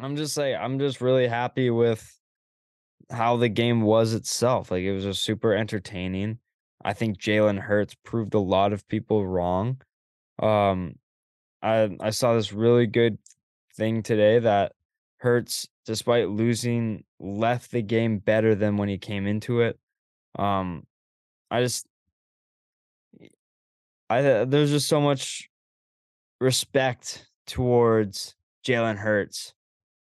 I'm just like I'm just really happy with how the game was itself. Like it was just super entertaining. I think Jalen Hurts proved a lot of people wrong. Um, I I saw this really good thing today that Hurts, despite losing, left the game better than when he came into it. Um, I just I uh, there's just so much respect towards Jalen Hurts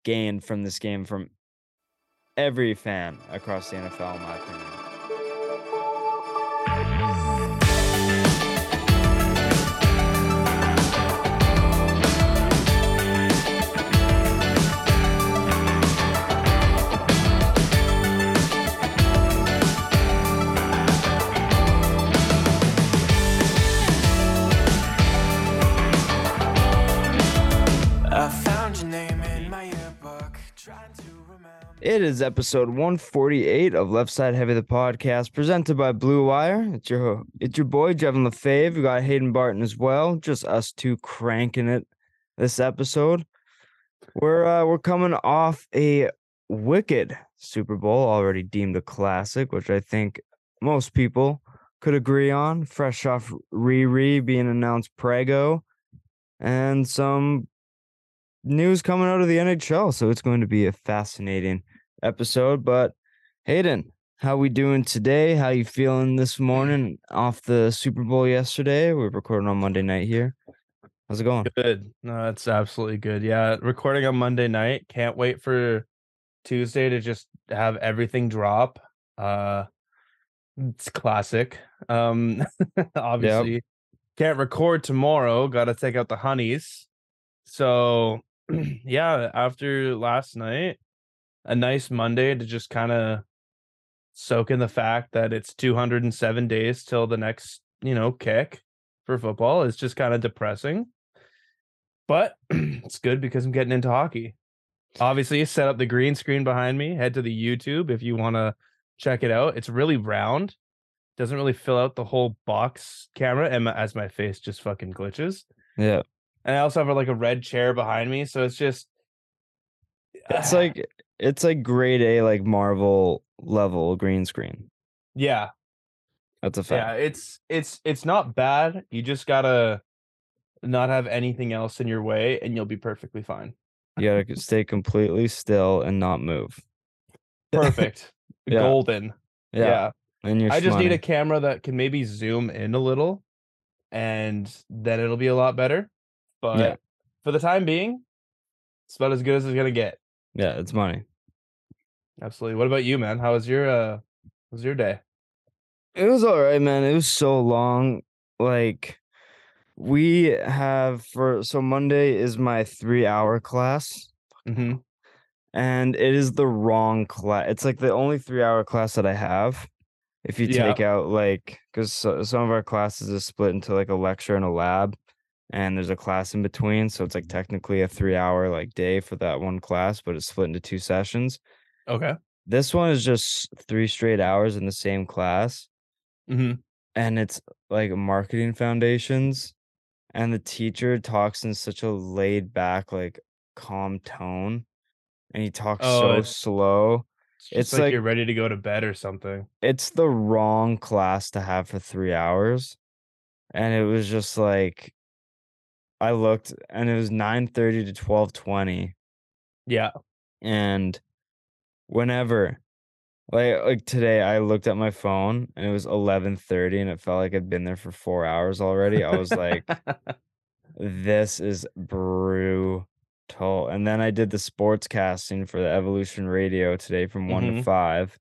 gained from this game from every fan across the NFL, in my opinion. It is episode 148 of Left Side Heavy the podcast, presented by Blue Wire. It's your it's your boy Jevin LaFave. We got Hayden Barton as well. Just us two cranking it this episode. We're uh, we're coming off a wicked Super Bowl, already deemed a classic, which I think most people could agree on. Fresh off Riri being announced Prego, and some news coming out of the NHL. So it's going to be a fascinating episode. But Hayden, how we doing today? How you feeling this morning off the Super Bowl yesterday? We're recording on Monday night here. How's it going? Good. No, that's absolutely good. Yeah, recording on Monday night. Can't wait for Tuesday to just have everything drop. Uh it's classic. Um obviously can't record tomorrow, got to take out the honeys. So, yeah, after last night, a nice Monday to just kind of soak in the fact that it's 207 days till the next, you know, kick for football is just kind of depressing but it's good because I'm getting into hockey. Obviously, set up the green screen behind me. Head to the YouTube if you want to check it out. It's really round, doesn't really fill out the whole box camera, and my, as my face just fucking glitches. Yeah. And I also have like a red chair behind me, so it's just It's like eh, it's like grade A like Marvel level green screen. yeah, That's a fact. yeah. It's it's it's not bad. You just gotta not have anything else in your way, and you'll be perfectly fine. You gotta stay completely still and not move. Perfect, Yeah. golden. Yeah. yeah. And you're I just need a camera that can maybe zoom in a little and then it'll be a lot better. But for the time being, it's about as good as it's gonna get. Yeah, it's money. Absolutely. What about you, man? How was your uh was your day? It was all right, man. It was so long. Like we have for so Monday is my three hour class, Mm-hmm. and it is the wrong class. It's like the only three hour class that I have. If you Yeah. take out like, because so, some of our classes is split into like a lecture and a lab, and there's a class in between. So it's like technically a three hour like day for that one class, but it's split into two sessions. Okay. This one is just three straight hours in the same class. Mm-hmm. and it's like marketing foundations and the teacher talks in such a laid back like calm tone and he talks Oh, so it's- slow It's, It's like, like- you're ready to go to bed or something. it's the wrong class to have for three hours and it was just like i looked and it was 9.30 to 12.20 Yeah. and whenever like like today i looked at my phone and it was 11.30 and it felt like i'd been there for four hours already i was like this is brutal. And then I did the sports casting for the Evolution Radio today from one to Mhm. five.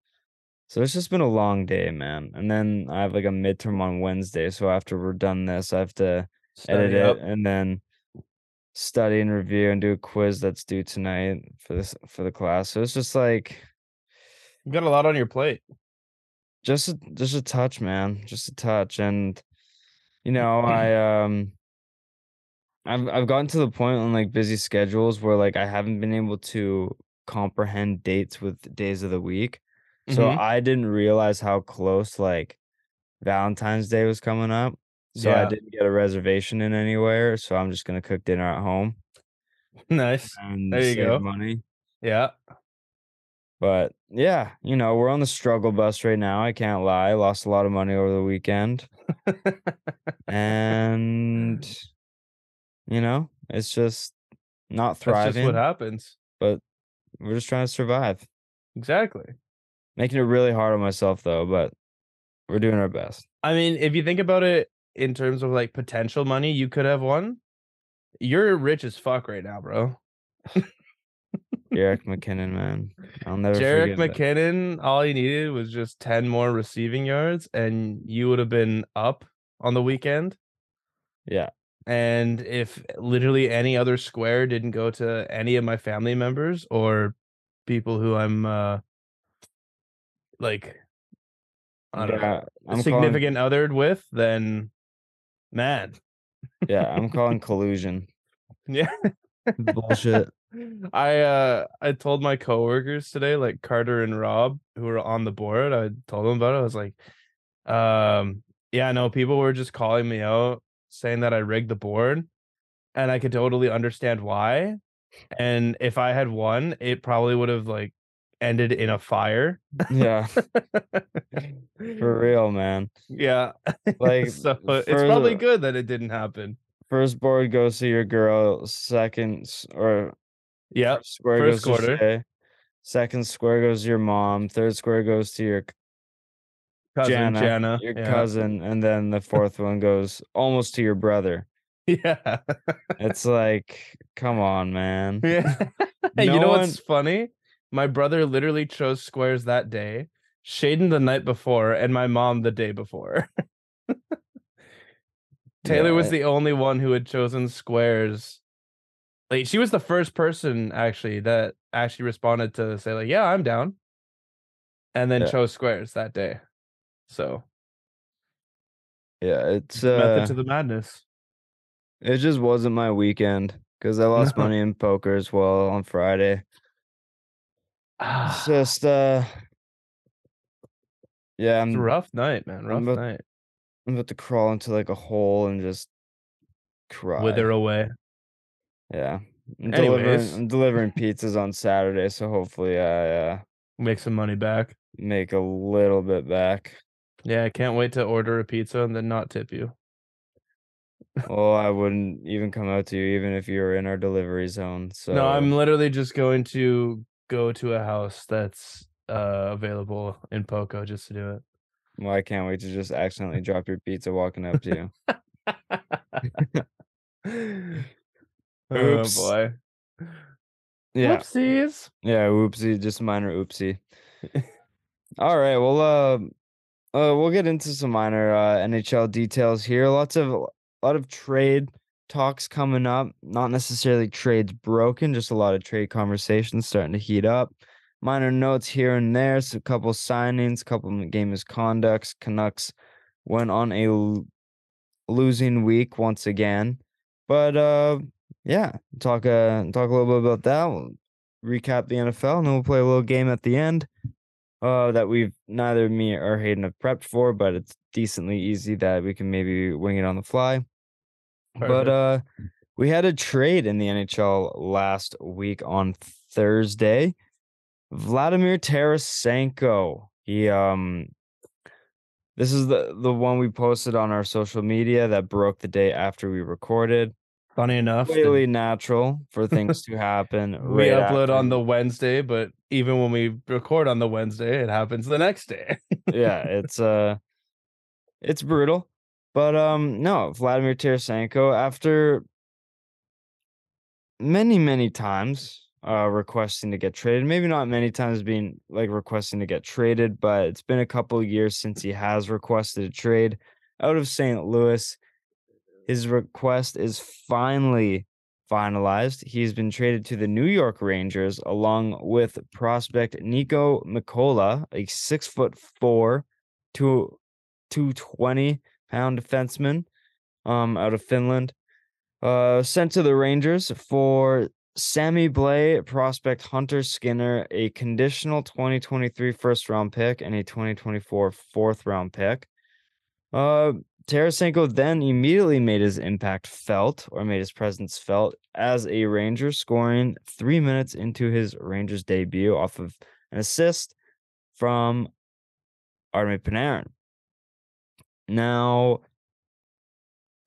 So it's just been a long day, man. And then I have like a midterm on Wednesday. So after we're done this, I have to edit Study it up. and then study and review and do a quiz that's due tonight for this for the class. So it's just like You got a lot on your plate. just a, just a touch, man, just a touch. And you know, I um, I've I've gotten to the point on like busy schedules where like I haven't been able to comprehend dates with days of the week. So Mhm. I didn't realize how close like Valentine's Day was coming up. So I didn't get a reservation in anywhere. So I'm just gonna cook dinner at home. nice. and There you save go. money. Yeah. But yeah, you know, we're on the struggle bus right now. I can't lie. Lost a lot of money over the weekend. and you know, it's just not That's thriving. just what happens. But we're just trying to survive. Exactly. Making it really hard on myself though, but we're doing our best. I mean, if you think about it in terms of like potential money you could have won, you're rich as fuck right now, bro. Jerick McKinnon, man. I'll never Jerick forget that. McKinnon, all he needed was just 10 more receiving yards, and you would have been up on the weekend. Yeah. And if literally any other square didn't go to any of my family members or people who I'm uh like I don't know, I'm calling, significant othered with, then man. yeah, I'm calling collusion. Yeah. Bullshit. I uh I told my coworkers today, like Carter and Rob, who were on the board. I told them about it. I was like, um, yeah, no, people were just calling me out saying that I rigged the board, and I could totally understand why. And if I had won, it probably would have like ended in a fire. Yeah, for real, man. Yeah. Like so it's probably the- good that it didn't happen. First board goes to your girl. Second or Yeah. first square first goes quarter. to Shay. Second square goes to your mom. Third square goes to your Cousin Jana, Jana. your yeah. cousin, and then the fourth one goes almost to your brother. Yeah. It's like, come on, man. Yeah. Hey, you know one- what's funny? My brother literally chose squares that day, Shaden the night before, and my mom the day before. Taylor Yeah, was the only one who had chosen squares. Like she was the first person actually that actually responded to say like, "Yeah, I'm down," and then Yeah. chose squares that day. So Yeah, it's method uh, to the madness. it just wasn't my weekend because I lost No. money in poker as well on Friday. It's Ah, just uh, yeah, it's a I'm rough night, man. Rough about- night. I'm about to crawl into like a hole and just cry. Wither away. Yeah. I'm delivering, I'm delivering pizzas on Saturday, so hopefully I uh, Make some money back. make a little bit back. Yeah, I can't wait to order a pizza and then not tip you. well, I wouldn't even come out to you, even if you were in our delivery zone. So No, I'm literally just going to go to a house that's uh available in Poco just to do it. well, I can't wait to just accidentally drop your pizza walking up to you. oh Oops. boy. Yeah, Whoopsies. yeah. Oopsie, just minor oopsie. All right. Well, uh, uh, we'll get into some minor uh, NHL details here. Lots of a lot of trade talks coming up. Not necessarily trades broken, just a lot of trade conversations starting to heat up. Minor notes here and there. So a couple signings, couple game misconducts. Canucks went on a l- losing week once again, but uh, yeah, talk uh talk a little bit about that. We'll recap the NFL, and then we'll play a little game at the end uh that we've neither me or Hayden have prepped for, but it's decently easy that we can maybe wing it on the fly. But uh we had a trade in the NHL last week on Thursday. Vladimir Tarasenko. He um this is the the one we posted on our social media that broke the day after we recorded. Funny enough, Completely natural for things to happen. we right upload after on the Wednesday, but even when we record on the Wednesday, it happens the next day. yeah, it's uh it's brutal. But um no, Vladimir Tarasenko after many many times uh requesting to get traded, maybe not many times being like requesting to get traded, but it's been a couple of years since he has requested a trade out of St. Louis. His request is finally finalized. He's been traded to the New York Rangers along with prospect Niko Mikkola, a six foot four, two two twenty pound defenseman, um, out of Finland. Uh, sent to the Rangers for Sammi Blais, prospect Hunter Skinner, a conditional 2023 first round pick and a 2024 fourth round pick. Uh, Tarasenko then immediately made his impact felt or made his presence felt as a Ranger, scoring three minutes into his Rangers debut off of an assist from Artemi Panarin. Now,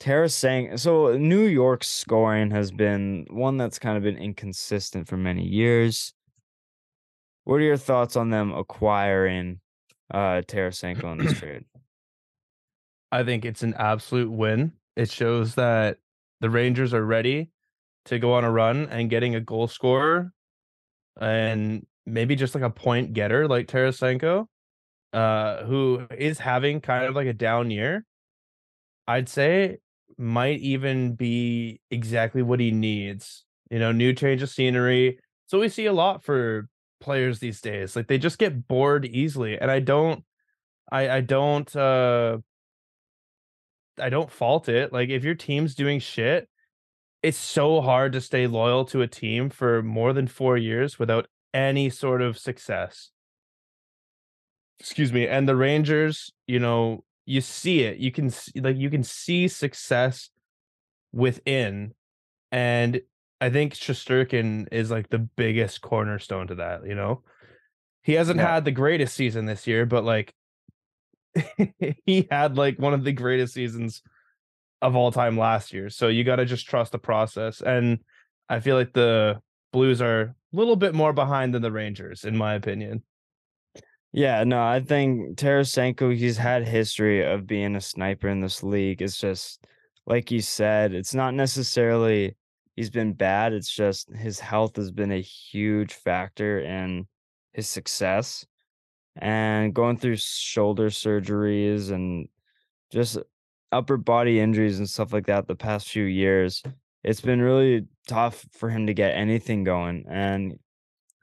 Tarasenko, so New York's scoring has been one that's kind of been inconsistent for many years. What are your thoughts on them acquiring uh Tarasenko in this trade? I think it's an absolute win. It shows that the Rangers are ready to go on a run and getting a goal scorer and maybe just like a point getter like Tarasenko, uh, who is having kind of like a down year. I'd say might even be exactly what he needs. You know, new change of scenery. So we see a lot for players these days. Like they just get bored easily. And I don't I I don't uh I don't fault it. Like if your team's doing shit, it's so hard to stay loyal to a team for more than 4 years without any sort of success. Excuse me. And the Rangers, you know, you see it. You can see, like you can see success within and I think Shesterkin is like the biggest cornerstone to that, you know. He hasn't Yeah. had the greatest season this year, but like he had like one of the greatest seasons of all time last year. So you got to just trust the process. And I feel like the Blues are a little bit more behind than the Rangers, in my opinion. Yeah, no, I think Tarasenko, he's had history of being a sniper in this league. It's just like you said, it's not necessarily he's been bad. It's just his health has been a huge factor in his success. And going through shoulder surgeries and just upper body injuries and stuff like that the past few years, it's been really tough for him to get anything going. And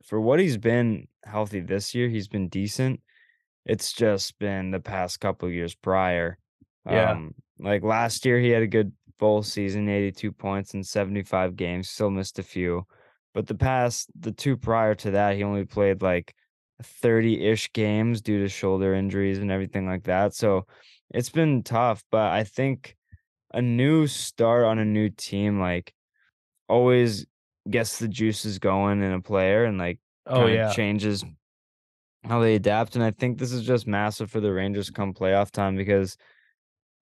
for what he's been healthy this year, he's been decent. It's just been the past couple of years prior. Yeah. Um, like last year, he had a good full season, 82 points in 75 games, still missed a few. But the past, the two prior to that, he only played like 30 ish games due to shoulder injuries and everything like that. So it's been tough. But I think a new start on a new team, like, always gets the juices going in a player and like Oh yeah. changes how they adapt. And I think this is just massive for the Rangers come playoff time because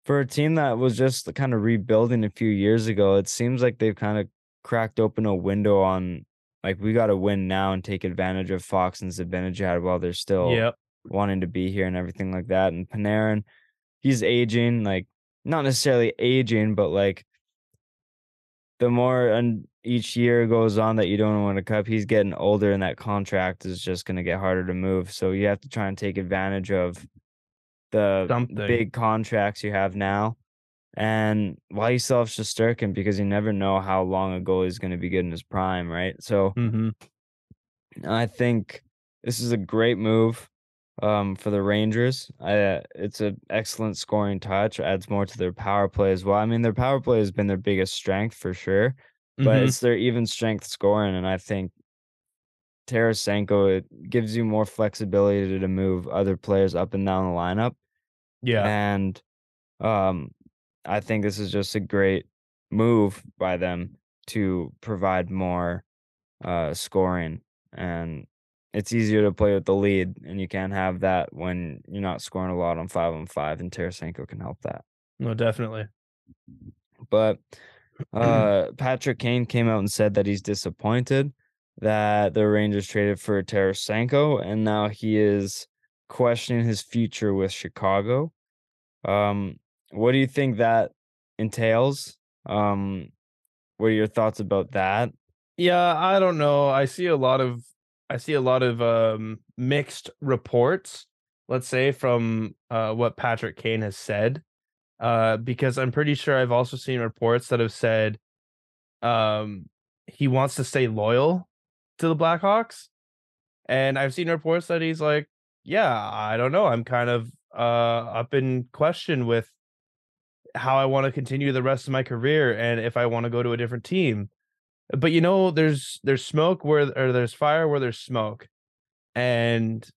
for a team that was just kind of rebuilding a few years ago, it seems like they've kind of cracked open a window on like we got to win now and take advantage of Fox and Zibanejad while they're still Yep. wanting to be here and everything like that. And Panarin, he's aging, like not necessarily aging, but like the more and each year goes on that you don't win a cup, he's getting older and that contract is just going to get harder to move. So you have to try and take advantage of the Something. big contracts you have now. And why you still have Shesterkin, because you never know how long a goalie is going to be good in his prime, right? So hmm I think this is a great move um, for the Rangers. I, uh, it's an excellent scoring touch. Adds more to their power play as well. I mean, their power play has been their biggest strength for sure, but Mhm. it's their even strength scoring, and I think Tarasenko it gives you more flexibility to move other players up and down the lineup. Yeah. And um, I think this is just a great move by them to provide more uh, scoring. And it's easier to play with the lead, and you can't have that when you're not scoring a lot on five on five, and Tarasenko can help that. No, definitely. But uh, Patrick Kane came out and said that he's disappointed that the Rangers traded for Tarasenko, and now he is questioning his future with Chicago. Um, what do you think that entails? Um, what are your thoughts about that? Yeah, I don't know. I see a lot of I see a lot of um mixed reports, let's say from uh what Patrick Kane has said. Uh because I'm pretty sure I've also seen reports that have said um he wants to stay loyal to the Blackhawks. And I've seen reports that he's like, yeah, I don't know. I'm kind of uh up in question with how I want to continue the rest of my career and if I want to go to a different team but you know there's there's smoke where or there's fire where there's smoke and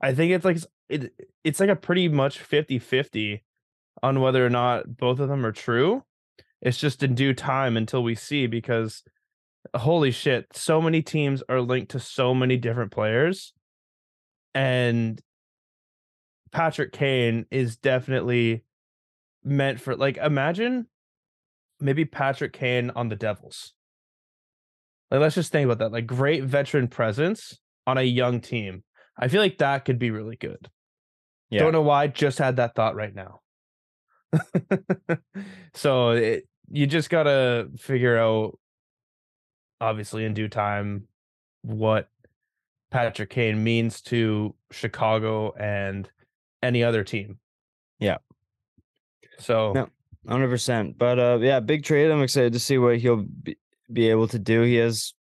I think it's like it it's like a pretty much 50-50 on whether or not both of them are true. It's just in due time until we see because holy shit, so many teams are linked to so many different players. And Patrick Kane is definitely meant for like imagine maybe Patrick Kane on the Devils. Like let's just think about that. Like great veteran presence on a young team. I feel like that could be really good. Yeah. Don't know why, just had that thought right now. so it, you just gotta figure out, obviously in due time, what Patrick Kane means to Chicago and any other team. Yeah. So No. Hundred percent. But uh, yeah, big trade. I'm excited to see what he'll be, be able to do. He has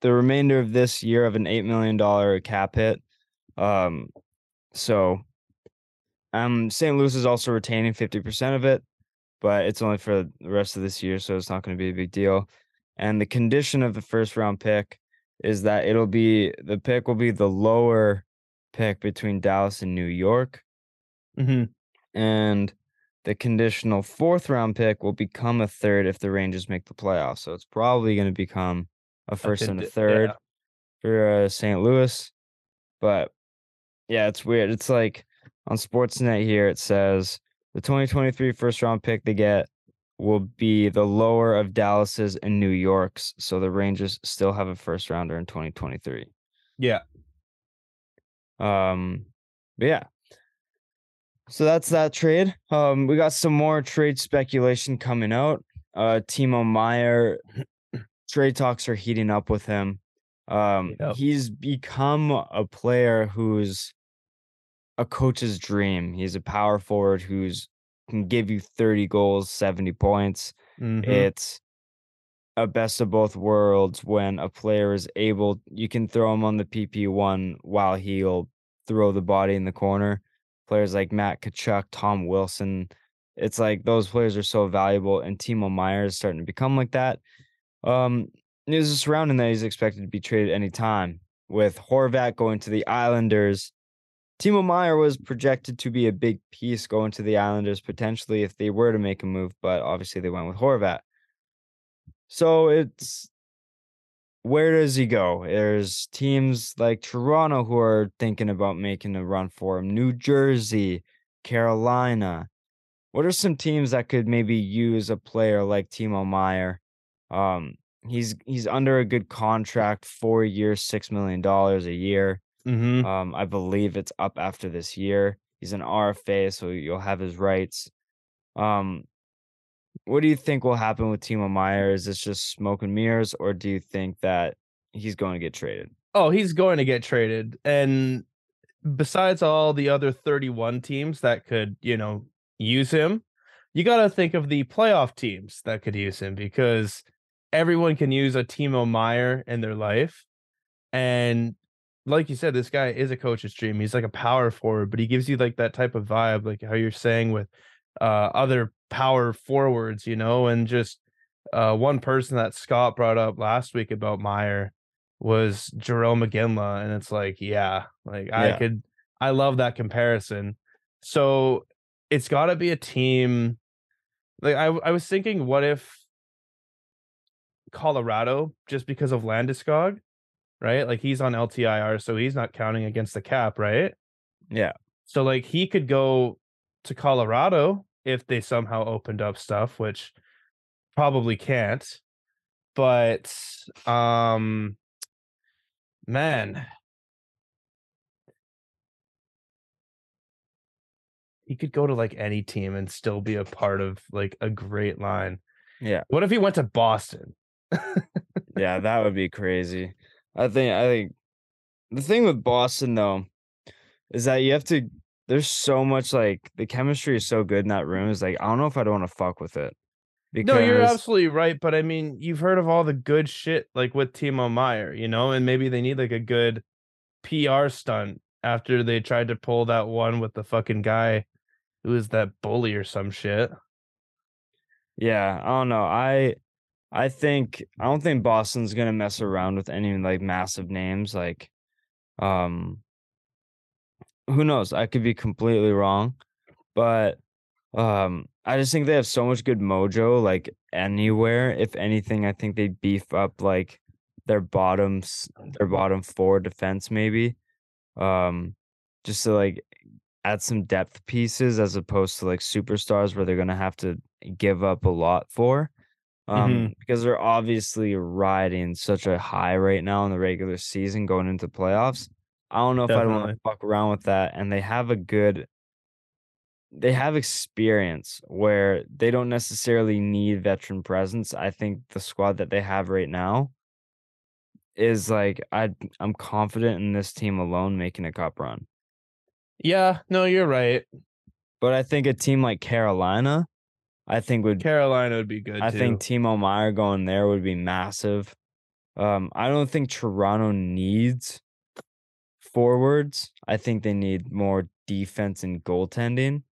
the remainder of this year of an eight million dollar cap hit. Um, so um, St. Louis is also retaining fifty percent of it, but it's only for the rest of this year, so it's not going to be a big deal. And the condition of the first round pick is that it'll be the pick will be the lower pick between Dallas and New York mhm, and the conditional fourth round pick will become a third if the Rangers make the playoffs. So it's probably going to become a first and a third yeah. for uh, St. Louis. But yeah, it's weird. It's like on Sportsnet here, it says the 2023 first round pick they get will be the lower of Dallas's and New York's. So the Rangers still have a first rounder in 2023. yeah. Um, but yeah. So that's that trade. Um, we got some more trade speculation coming out. Uh, Timo Meier, trade talks are heating up with him. Um, Yep. he's become a player who's a coach's dream. He's a power forward who's can give you 30 goals, 70 points. mhm, It's a best of both worlds when a player is able you can throw him on the PP1 while he'll throw the body in the corner. Players like Matt Tkachuk, Tom Wilson, it's like those players are so valuable and Timo Meier is starting to become like that. Um news is surrounding that he's expected to be traded anytime. With Horvat going to the Islanders, Timo Meier was projected to be a big piece going to the Islanders potentially if they were to make a move, but obviously they went with Horvat. So it's where does he go? There's teams like Toronto who are thinking about making a run for him. New Jersey, Carolina. What are some teams that could maybe use a player like Timo Meier? Um, he's he's under a good contract, four years, six million dollars a year. mhm. Um, I believe it's up after this year. He's an RFA, so you'll have his rights. Um, what do you think will happen with Timo Meier? Is this just smoke and mirrors, or do you think that he's going to get traded? Oh, he's going to get traded. And besides all the other 31 teams that could, you know, use him, you got to think of the playoff teams that could use him because everyone can use a Timo Meier in their life. And like you said, this guy is a coach's dream. He's like a power forward, but he gives you like that type of vibe, like how you're saying with uh other power forwards, you know, and just uh one person that Scott brought up last week about Meier was Jerome McGinley, and it's like, yeah, like I could, I love that comparison. So it's got to be a team. Like I, I was thinking, what if Colorado, just because of Landeskog, right? Like he's on LTIR, so he's not counting against the cap, right? Yeah. So like he could go to Colorado if they somehow opened up stuff, which probably can't. But um man. He could go to like any team and still be a part of like a great line. Yeah. What if he went to Boston? Yeah, that would be crazy. I think I think the thing with Boston though is that you have to there's so much like the chemistry is so good in that room. Is like I don't know if I'd want to fuck with it. No, you're absolutely right. But I mean, you've heard of all the good shit like with Timo Meier, you know, and maybe they need like a good PR stunt after they tried to pull that one with the fucking guy who was that bully or some shit. Yeah, I don't know. I I think I don't think Boston's gonna mess around with any like massive names. Like, um, who knows? I could be completely wrong, but um, I just think they have so much good mojo. Like anywhere, if anything, I think they beef up like their bottoms, their bottom four defense maybe, um, just to like add some depth pieces as opposed to like superstars where they're gonna have to give up a lot for. Um, Mhm. because they're obviously riding such a high right now in the regular season going into playoffs. I don't know if I'd want to fuck around with that. And they have a good they have experience where they don't necessarily need veteran presence. I think the squad that they have right now is like I I'm confident in this team alone making a cup run. Yeah, no, you're right. But I think a team like Carolina, I think would Carolina would be good I too. think Timo Meier going there would be massive. Um, I don't think Toronto needs forwards. I think they need more defense and goaltending.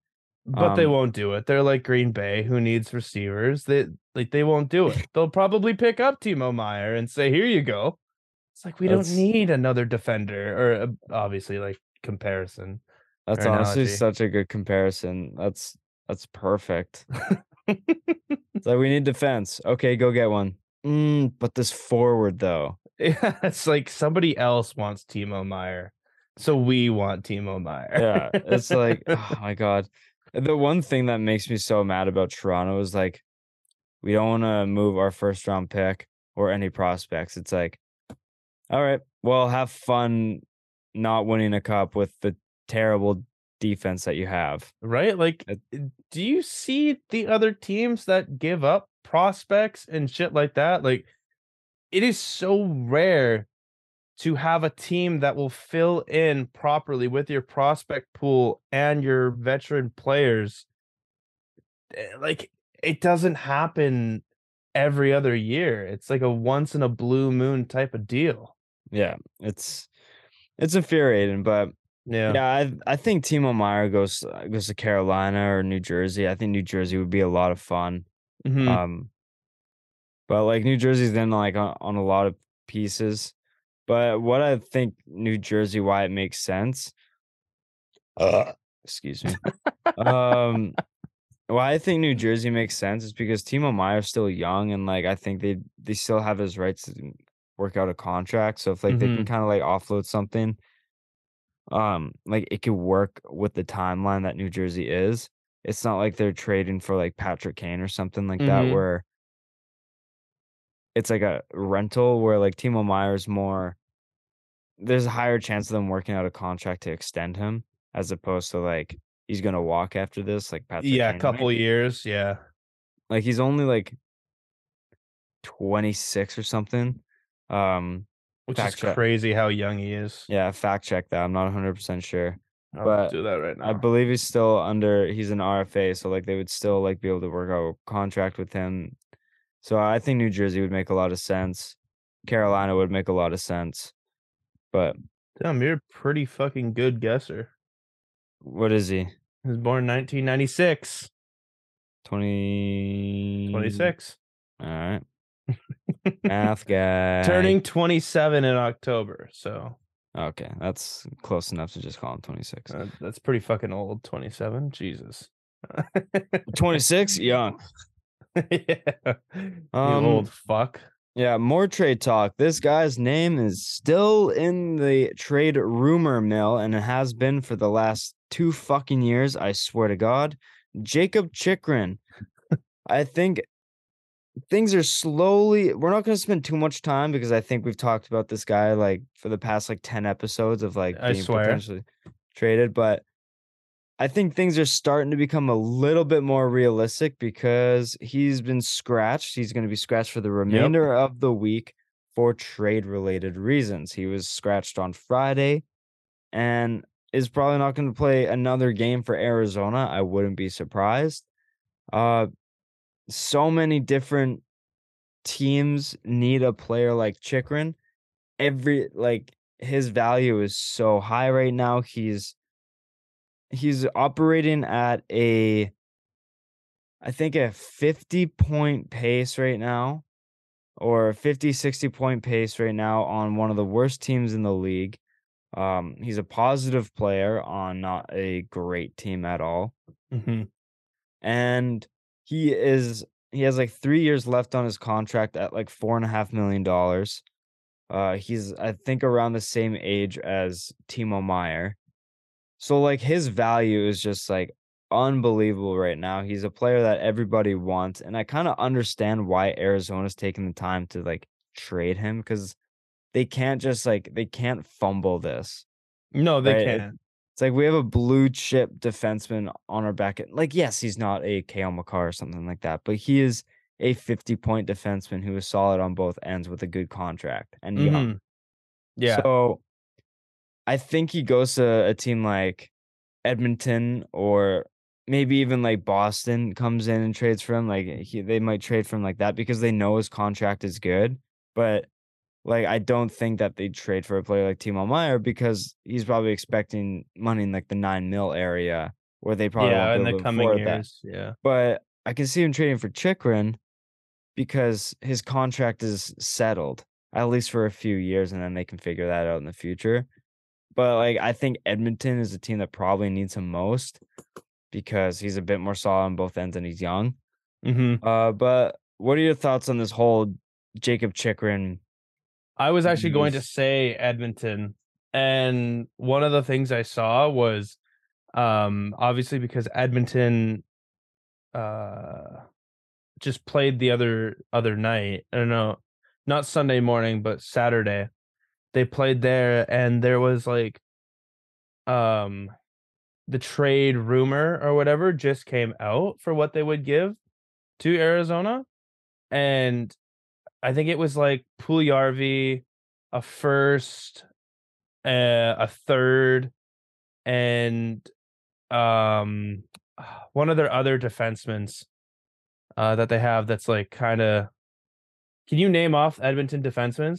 but they um, won't do it. They're like Green Bay, who needs receivers. They like they won't do it. They'll probably pick up Timo Meier and say, "Here you go." It's like we don't need another defender, or uh, obviously like comparison. That's honestly analogy. such a good comparison. That's that's perfect. It's like we need defense. Okay, go get one. Mm, but this forward though. Yeah, it's like somebody else wants Timo Meier, so we want Timo Meier. Yeah, it's like oh my god. The one thing that makes me so mad about Toronto is like we don't want to move our first round pick or any prospects. It's like, all right, well, have fun not winning a cup with the terrible defense that you have. right? Like, uh, do you see the other teams that give up prospects and shit like that? Like, it is so rare to have a team that will fill in properly with your prospect pool and your veteran players. Eh, Like, it doesn't happen every other year. It's like a once in a blue moon type of deal. Yeah, it's it's infuriating, but Yeah. yeah, I I think Timo Meier goes uh, goes to Carolina or New Jersey. I think New Jersey would be a lot of fun. Mhm. Um, but like New Jersey's then like on, on a lot of pieces. But what I think New Jersey, why it makes sense. Uh, excuse me. um, why I think New Jersey makes sense is because Timo Meier's still young and like I think they they still have his rights to work out a contract. So if like they can Mhm. kind of like offload something, um, like it could work with the timeline that New Jersey is. It's not like they're trading for like Patrick Kane or something like that Mhm. where it's like a rental where like Timo Meier's more there's a higher chance of them working out a contract to extend him as opposed to like he's gonna walk after this like Patrick yeah, a couple years. Yeah. like he's only like 26 or something um Which is check. crazy how young he is. yeah fact check that i'm not 100% sure I'll but do that right now. i believe he's still under he's an rfa so like they would still like be able to work out a contract with him so i think new jersey would make a lot of sense carolina would make a lot of sense but Damn, you're a pretty fucking good guesser. what is he He was born 1996. 20 26. all right math guy Turning 27 in October. So okay that's close enough to just call him 26 uh, that's pretty fucking old. 27. Jesus. 26 young yeah. you Um, old fuck. Yeah, more trade talk. This guy's name is still in the trade rumor mill and it has been for the last two fucking years. I swear to God. Jakob Chychrun. I think things are slowly, we're not going to spend too much time because I think we've talked about this guy like for the past like 10 episodes of like I being swear. potentially traded. But I think things are starting to become a little bit more realistic because he's been scratched. He's going to be scratched for the remainder of the week for trade related reasons. He was scratched on Friday and is probably not going to play another game for Arizona. I wouldn't be surprised. Uh so many different teams need a player like Chychrun. Every like his value is so high right now. He's he's operating at a I think a 50 point pace right now or a 50 60 point pace right now on one of the worst teams in the league. Um, he's a positive player on not a great team at all. hmm And he is he has like three years left on his contract at like four and a half million dollars. Uh he's I think around the same age as Timo Meier. So like his value is just like unbelievable right now. He's a player that everybody wants, and I kind of understand why Arizona's taking the time to like trade him because they can't just like they can't fumble this. No, they Right, can't. It's like we have a blue chip defenseman on our back end. Like, yes, he's not a Cale Makar or something like that, but he is a 50 point defenseman who is solid on both ends with a good contract and young. Mhm. Yeah. So I think he goes to a team like Edmonton or maybe even like Boston comes in and trades for him. Like eh, he, they might trade for him like that because they know his contract is good. But like I don't think that they'd trade for a player like Timo Meier because he's probably expecting money in like the nine mil area where they probably yeah, in the coming afford that. years. Yeah. But I can see him trading for Chychrun because his contract is settled at least for a few years, and then they can figure that out in the future. But like, I think Edmonton is the team that probably needs him most because he's a bit more solid on both ends and he's young. hmm Uh, but what are your thoughts on this whole Jakob Chychrun? I was actually going to say Edmonton, and one of the things I saw was, um, obviously because Edmonton, uh, just played the other other night. I don't know, not Sunday morning, but Saturday. They played there, and there was like, um, the trade rumor or whatever just came out for what they would give to Arizona, and I think it was like Puljujarvi, a first, uh, a third, and um, one of their other defensemen uh, that they have that's like kind of. Can you name off Edmonton defensemen?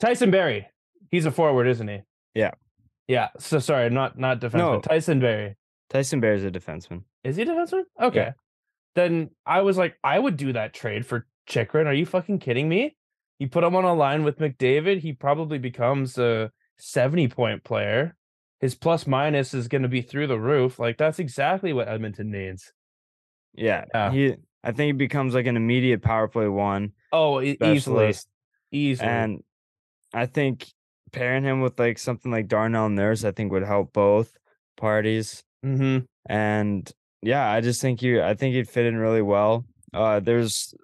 Tyson Barrie. He's a forward, isn't he? Yeah. Yeah. So sorry, not not defenseman. No. Tyson Barrie. Tyson Bear is a defenseman. Is he a defenseman? Okay. Then I was like, I would do that trade for Chychrun. Are you fucking kidding me? You put him on a line with McDavid, he probably becomes a 70 point player. His plus minus is going to be through the roof. Like, that's exactly what Edmonton needs. Yeah, Yeah. he. I think he becomes like an immediate power play one Oh, e- easily. Easily. And I think pairing him with like something like Darnell Nurse, I think would help both parties. hmm And yeah, I just think you I think he'd fit in really well. Uh there's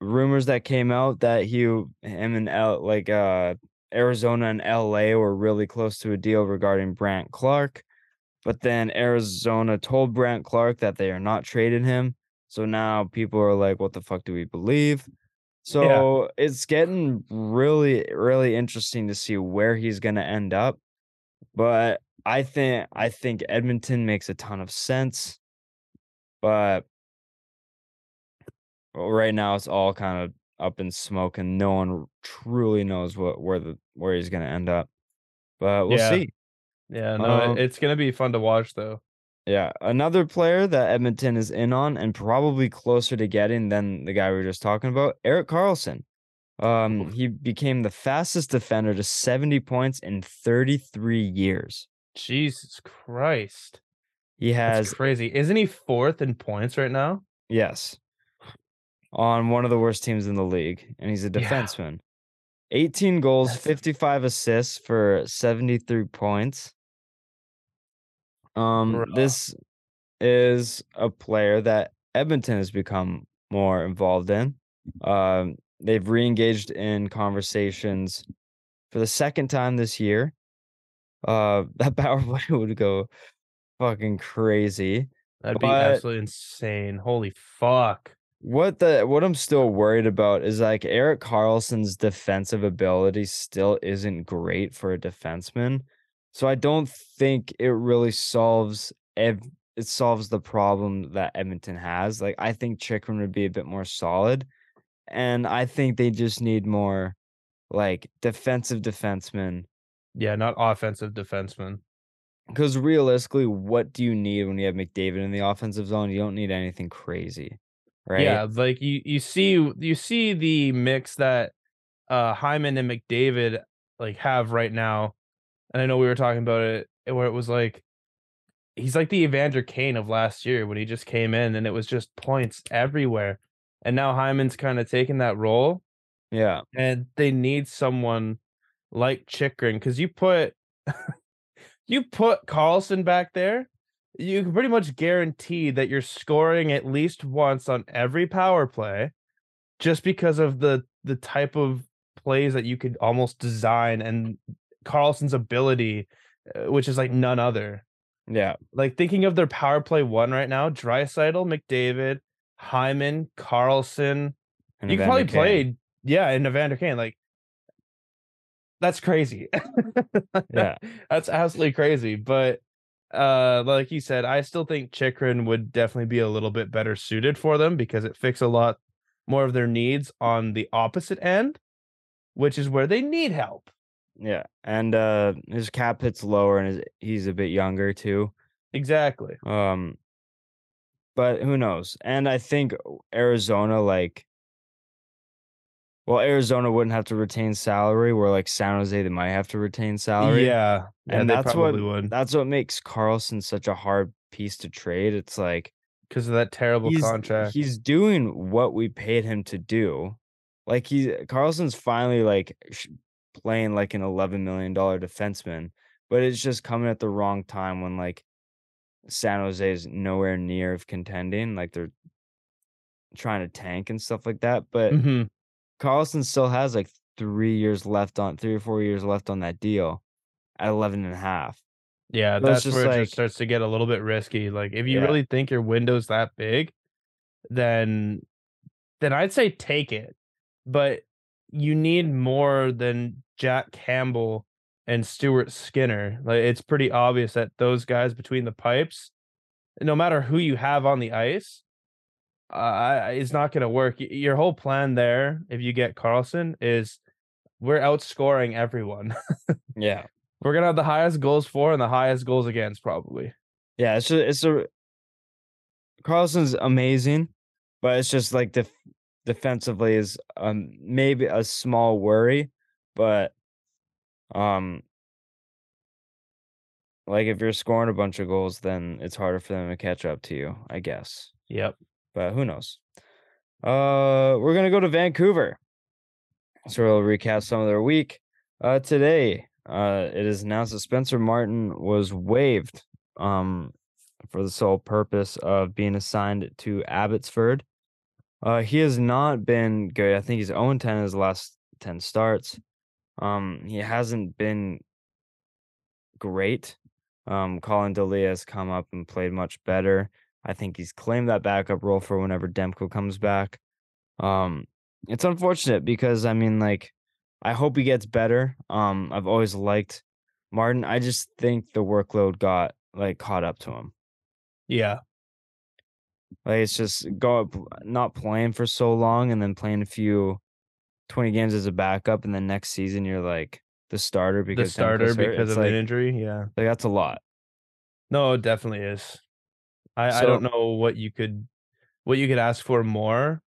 rumors that came out that he him and L like uh Arizona and LA were really close to a deal regarding Brandt Clarke. But then Arizona told Brandt Clarke that they are not trading him. So now people are like, what the fuck do we believe? So it's getting really, really interesting to see where he's gonna end up. But I think I think Edmonton makes a ton of sense. But right now it's all kind of up in smoke and no one truly knows what where the where he's gonna end up. But we'll Yeah. see. Yeah, no, Um, it's going to be fun to watch, though. Yeah, another player that Edmonton is in on and probably closer to getting than the guy we were just talking about, Erik Karlsson. Um, he became the fastest defender to 70 points in 33 years. Jesus Christ. He That's has crazy. Isn't he fourth in points right now? yes, on one of the worst teams in the league, and he's a Yeah. defenseman. 18 goals, That's- 55 assists for 73 points. Um, Bruh. this is a player that Edmonton has become more involved in. Um, they've re-engaged in conversations for the second time this year. Uh, that power play would go fucking crazy. That'd be absolutely insane. Holy fuck. What the what I'm still worried about is like Erik Karlsson's defensive ability still isn't great for a defenseman. So I don't think it really solves ev- it solves the problem that Edmonton has. Like I think Chychrun would be a bit more solid. And I think they just need more like defensive defensemen. Yeah, not offensive defenseman. Because realistically, what do you need when you have McDavid in the offensive zone? You don't need anything crazy. Right? Yeah, like you you see you see the mix that uh Hyman and McDavid like have right now and I know we were talking about it eh, where it was like he's like the Evander Kane of last year when he just came in and it was just points everywhere. And now Hyman's kind of taking that role Yeah. and they need someone like Chychrun because you put you put Karlsson back there, you can pretty much guarantee that you're scoring at least once on every power play, just because of the the type of plays that you could almost design and Karlsson's ability, uh, which is like none other. Yeah. Like thinking of their power play one right now, Draisaitl, McDavid, Hyman, Karlsson, and you Evander probably Kane. play, yeah, and Evander Kane. Like that's crazy. Yeah. that's absolutely crazy. But uh, like you said, I still think Chychrun would definitely be a little bit better suited for them because it fixes a lot more of their needs on the opposite end, which is where they need help. Yeah. And uh his cap hit's lower and his, he's a bit younger too. Exactly. Um but who knows? And I think Arizona like well, Arizona wouldn't have to retain salary, where like San Jose they might have to retain salary. Yeah, and that's what would that's what makes Karlsson such a hard piece to trade. It's like because of that terrible he's contract. he's doing what we paid him to do. Like he Karlsson's finally like playing like an eleven million dollar defenseman, but it's just coming at the wrong time when like San Jose is nowhere near of contending. Like they're trying to tank and stuff like that. But Mhm. Karlsson still has like three years left on three or four years left on that deal at 11 and a half. Yeah, So that's where it like- just starts to get a little bit risky. Like if you Yeah. really think your window's that big, then then I'd say take it. But you need more than Jack Campbell and Stuart Skinner. Like it's pretty obvious that those guys between the pipes, no matter who you have on the ice, uh, it's not going to work. Your whole plan there, if you get Karlsson, is we're outscoring everyone. Yeah. We're gonna have the highest goals for and the highest goals against, probably. Yeah. It's just, it's a Karlsson's amazing, but it's just like the defensively is um maybe a small worry, but um like if you're scoring a bunch of goals, then it's harder for them to catch up to you, I guess. Yep. but who knows? Uh, we're gonna go to Vancouver. So we'll recap some of their week. Uh, today, uh, it is announced that Spencer Martin was waived, um, for the sole purpose of being assigned to Abbotsford. Uh, he has not been good. I think he's 0 10 in his last 10 starts. Um, he hasn't been great. Um, Collin Delia has come up and played much better. I think he's claimed that backup role for whenever Demko comes back. Um, it's unfortunate because I mean, like, I hope he gets better. Um, I've always liked Martin. I just think the workload got like caught up to him. Yeah. Like it's just go up, not playing for so long and then playing a few 20 games as a backup and then next season you're like the starter because The starter because of like, an injury. Yeah. like that's a lot. No, it definitely is. I, I don't know what you could what you could ask for more.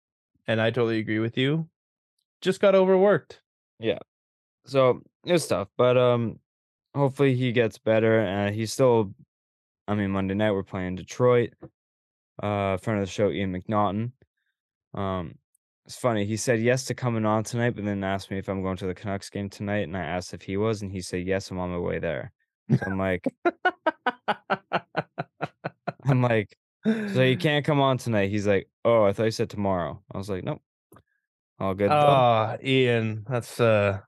And I totally agree with you. Just got overworked. Yeah. So it was tough, but um, hopefully he gets better. And he's still, I mean, Monday night we're playing Detroit. Uh, friend of the show, Ian McNaughton. Um, it's funny. He said yes to coming on tonight, but then asked me if I'm going to the Canucks game tonight, and I asked if he was, and he said yes. I'm on my way there. So I'm like, I'm like, so you can't come on tonight. He's like, oh, I thought you said tomorrow. I was like, nope, all good. though." Ah, Ian, that's uh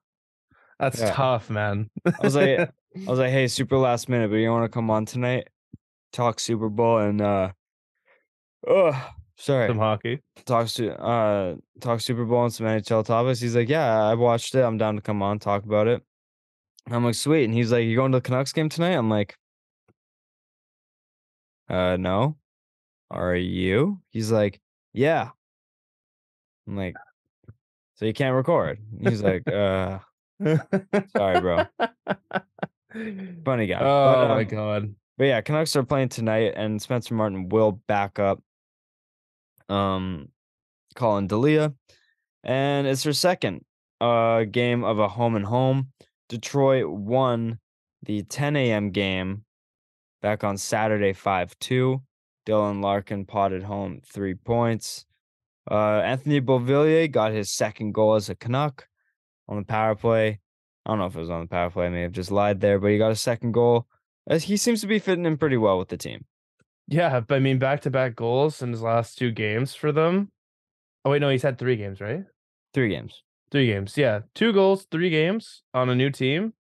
that's Yeah. tough, man. I was like, I was like, hey, super last minute, but you want to come on tonight? Talk Super Bowl and uh oh sorry. some hockey. Talk su- uh talk Super Bowl and some NHL topics. He's like, Yeah, I watched it. I'm down to come on, talk about it. I'm like, sweet. And he's like, You going to the Canucks game tonight? I'm like, uh no. Are you? He's like, Yeah. I'm like, so you can't record. He's like, uh Sorry, bro. funny guy. Oh But, my um, god. But yeah, Canucks are playing tonight, and Spencer Martin will back up um Collin Delia. And it's her second uh game of a home and home. Detroit won the 10 a.m. game back on Saturday 5 2. Dylan Larkin potted home three points. Uh, Anthony Beauvillier got his second goal as a Canuck on the power play. I don't know if it was on the power play. I may have just lied there, but he got a second goal. As he seems to be fitting in pretty well with the team. Yeah, but I mean, back to back goals in his last two games for them. Oh wait, no, he's had three games, right? Three games. Three games, yeah, two goals, three games on a new team.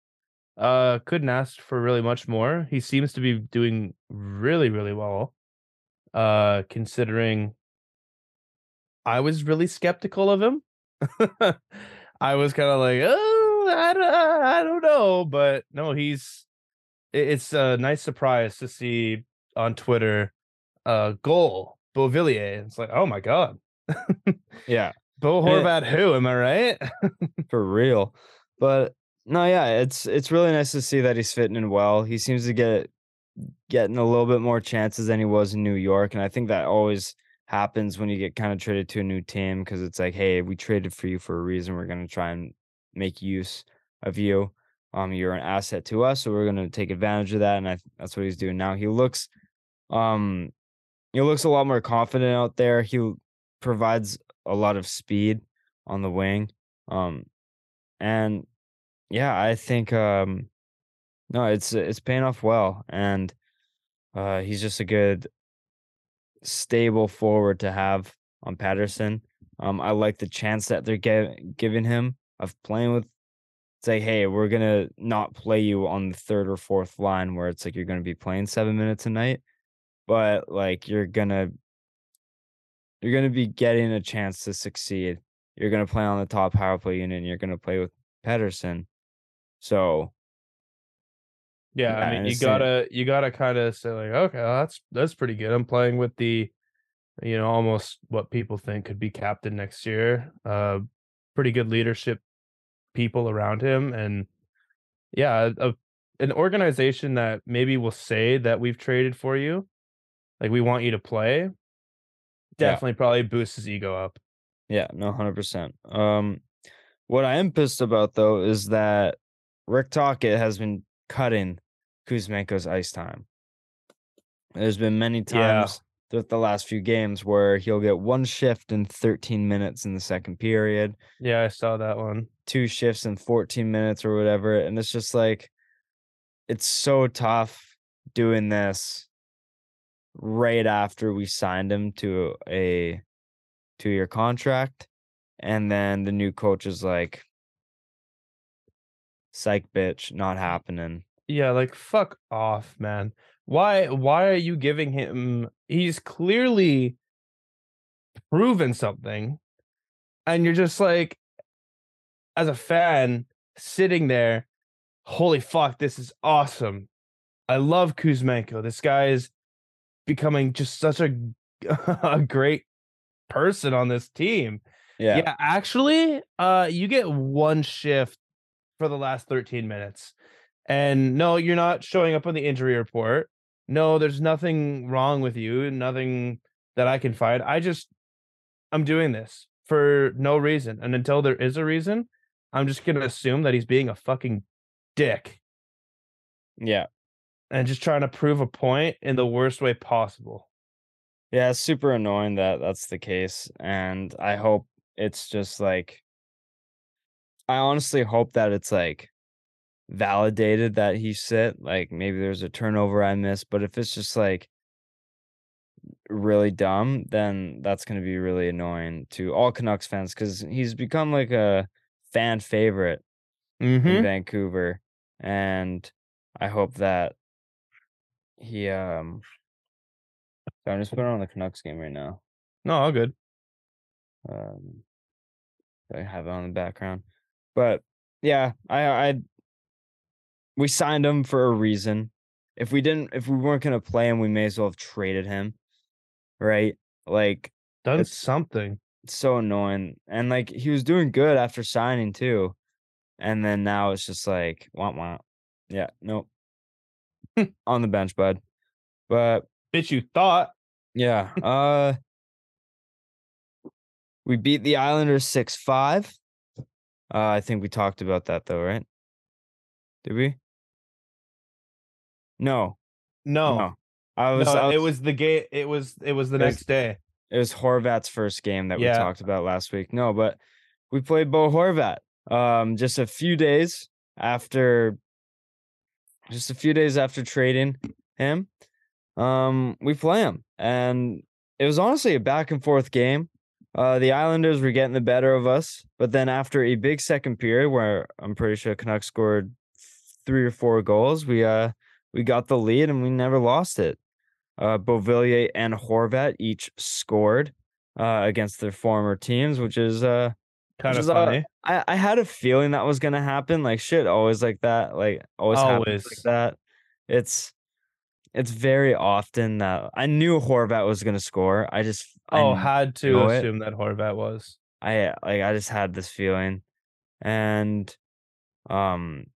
Uh, couldn't ask for really much more. He seems to be doing really, really well. Uh, considering I was really skeptical of him. I was kind of like, oh, I don't, I don't know, but no, he's. It's a nice surprise to see on Twitter, uh, goal Beauvillier. It's like, oh my god, Yeah, Bo Horvat, who am I right? for real. But no, yeah, it's it's really nice to see that he's fitting in well. He seems to get getting a little bit more chances than he was in New York, and I think that always happens when you get kind of traded to a new team because it's like, hey, we traded for you for a reason. We're gonna try and make use of you. Um, you're an asset to us, so we're gonna take advantage of that, and I, that's what he's doing now. He looks, um, he looks a lot more confident out there. He provides a lot of speed on the wing. Um, and yeah, I think um no, it's it's paying off well and uh he's just a good stable forward to have on Pettersson. Um I like the chance that they're ge- giving him of playing with say hey, we're to not play you on the third or fourth line where it's like you're to be playing 7 minutes a night, but like you're to you're to be getting a chance to succeed. You're to play on the top power play unit and you're to play with Pettersson. So, Yeah, I mean, you gotta you gotta kind of say like, okay, well, that's that's pretty good. I'm playing with the, you know, almost what people think could be captain next year. Uh, pretty good leadership people around him, and yeah, a, an organization that maybe will say that we've traded for you, like we want you to play. Definitely, probably boosts his ego up. yeah, no, 100%. Um, what I am pissed about though is that Rick Tocchet has been cutting Kuzmenko's ice time. There's been many Yeah. times throughout the last few games where he'll get one shift in 13 minutes in the second period, Yeah, I saw that one. two shifts in 14 minutes or whatever. And it's just like, it's so tough doing this right after we signed him to a two year contract. And then the new coach is like, psych bitch, not happening. Yeah, like fuck off, man. Why why are you giving him he's clearly proven something and you're just like as a fan sitting there, holy fuck, this is awesome. I love Kuzmenko. This guy is becoming just such a a great person on this team. Yeah. Yeah, actually, uh, you get one shift for the last 13 minutes. And no, you're not showing up on the injury report. No, there's nothing wrong with you, nothing that I can find. I just I'm doing this for no reason. And until there is a reason, I'm just gonna assume that he's being a fucking dick Yeah. And just trying to prove a point in the worst way possible. Yeah. It's super annoying that that's the case. And I hope it's just like, I honestly hope that it's like validated that he sit. Like maybe there's a turnover I missed, but if it's just like really dumb, then that's going to be really annoying to all Canucks fans because he's become like a fan favorite Mm-hmm. in Vancouver, and I hope that he um. So I'm just putting on the Canucks game right now. No, all good. Um, I have it on the background, but yeah, I I we signed him for a reason. If we didn't, if we weren't gonna play him, we may as well have traded him, right? Like Done something. it's so annoying, and like he was doing good after signing too, and then now it's just like womp womp. Yeah, nope. on the bench, bud. But Bitch, you thought. yeah, uh, we beat the Islanders six five. Uh, I think we talked about that though, right? Did we? No, No, no. I was, no, I it was the game. It was it was the It was- next day. it was Horvat's first game that we talked about last week. No, but we played Bo Horvat um just a few days after just a few days after trading him. Um we play him and it was honestly a back and forth game. Uh the Islanders were getting the better of us, but then after a big second period where I'm pretty sure Canucks scored three or four goals, we uh we got the lead and we never lost it. Uh, Beauvillier and Horvat each scored uh, against their former teams, which is uh, Kind of uh, funny. I, I had a feeling that was gonna happen. Like shit, always like that. Like always, Always. like that. It's it's very often that I knew Horvat was gonna score. I just I oh, kn- had to know it. assume that Horvat was. I like I just had this feeling, and um,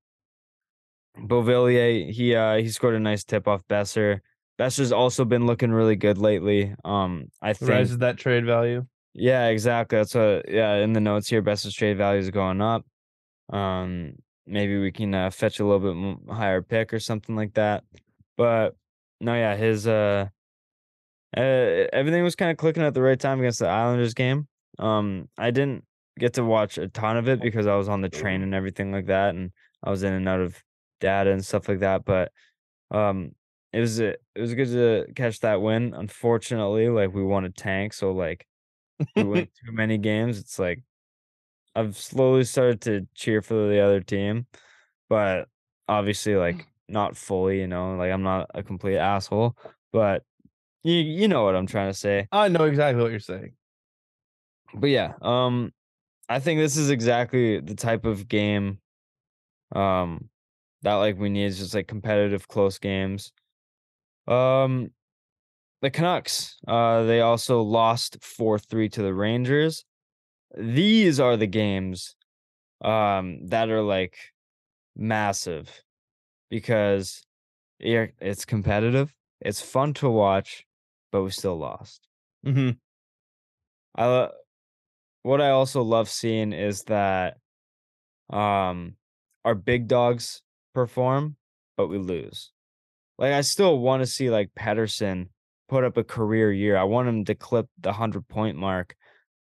Beauvillier he uh he scored a nice tip off Boeser. Boeser's also been looking really good lately. Um, I think Raises that trade value. Yeah, exactly. That's what yeah in the notes here. Boeser's trade value is going up. Um, maybe we can uh, fetch a little bit higher pick or something like that. But no, yeah, his uh, uh everything was kind of clicking at the right time against the Islanders game. Um, I didn't get to watch a ton of it because I was on the train and everything like that, and I was in and out of data and stuff like that. But um, it was it was good to catch that win. Unfortunately, like we won a tank, so like we win too many games. It's like I've slowly started to cheer for the other team, but obviously, like not fully. You know, like I'm not a complete asshole, but you you know what I'm trying to say. I know exactly what you're saying. But yeah, um, I think this is exactly the type of game, um, that like we need is just like competitive close games. Um, the Canucks, uh, they also lost four three to the Rangers. These are the games, um, that are like massive because it's competitive. It's fun to watch, but we still lost. hmm I lo- what I also love seeing is that um our big dogs perform, but we lose. Like I still want to see like Pettersson put up a career year. I want him to clip the hundred point mark.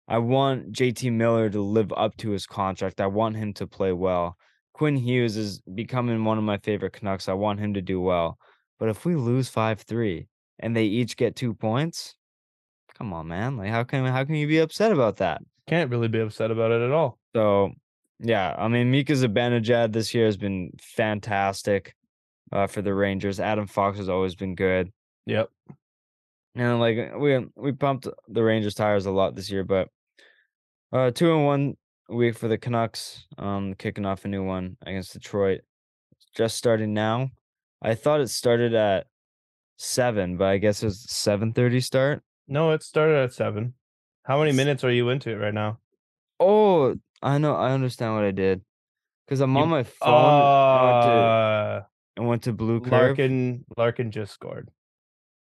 I want JT Miller to live up to his contract. I want him to play well. Quinn Hughes is becoming one of my favorite Canucks. I want him to do well. But if we lose 5-3 and they each get 2 points, come on, man. Like how can how can you be upset about that? Can't really be upset about it at all. So yeah, I mean Mika Zibanejad this year has been fantastic uh, for the Rangers. Adam Fox has always been good. Yep. And like we we pumped the Rangers tires a lot this year, but uh two and one week for the Canucks. Um kicking off a new one against Detroit. Just starting now. I thought it started at seven, but I guess it was seven thirty start. No, it started at seven. How many minutes are you into it right now? Oh, I know. I understand what I did. Cause I'm You- on my phone. I went to Uh, I went to Blue Curve. Larkin Larkin just scored.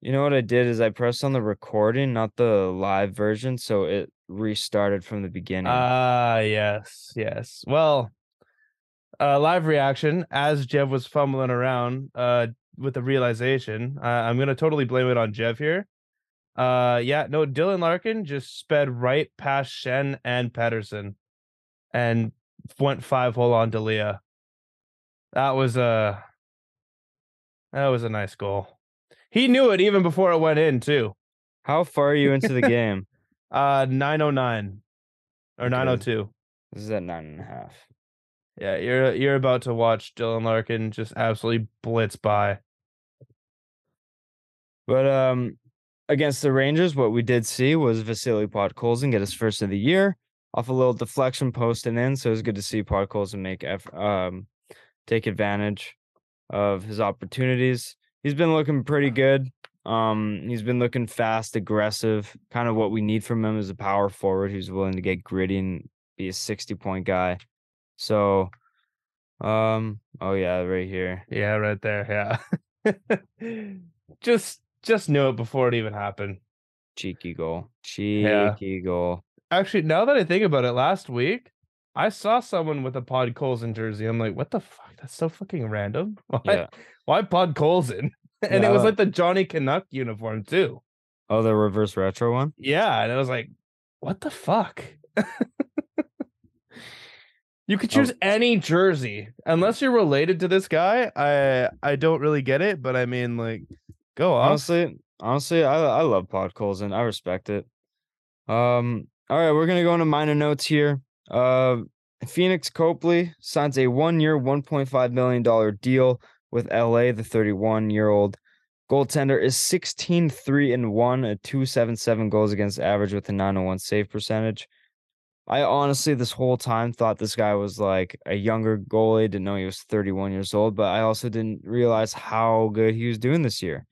You know what I did is I pressed on the recording, not the live version, so it restarted from the beginning. Ah, yes, yes. Well, uh, live reaction as Jev was fumbling around uh, with the realization. Uh, I'm gonna totally blame it on Jev here. Uh, yeah, no, Dylan Larkin just sped right past Schenn and Pettersson, and went five hole on Delia. That was a that was a nice goal. He knew it even before it went in too. How far are you into the game? Uh, nine oh nine or nine oh two. This is at nine and a half. Yeah, you're you're about to watch Dylan Larkin just absolutely blitz by. But um, against the Rangers, what we did see was Vasily Podkolzin get his first of the year off a little deflection post and in. So it was good to see Podkolzin make um take advantage of his opportunities. He's been looking pretty good. Um, he's been looking fast, aggressive, kind of what we need from him as a power forward who's willing to get gritty and be a 60 point guy. So um, oh yeah, right here. Yeah, right there. Yeah. just just knew it before it even happened. Cheeky goal. Yeah. Cheeky goal. Actually, now that I think about it, last week I saw someone with a Podkolzin jersey. I'm like, what the fuck? That's so fucking random. Why? Yeah. Why Podkolzin? And it was like the Johnny Canuck uniform too. Oh, the reverse retro one. Yeah, and I was like, what the fuck? you could choose any jersey unless you're related to this guy. I I don't really get it, but I mean, like, go off. Honestly, honestly, I I love Podkolzin. I respect it. Um, all right, we're gonna go into minor notes here. Uh, Pheonix Copley signs a one point five million dollar deal with LA. The thirty-one-year-old. Goaltender is 16 3 and 1 a 277 goals against average with a 901 save percentage. I honestly this whole time thought this guy was like a younger goalie didn't know he was 31 years old but i also didn't realize how good he was doing this year.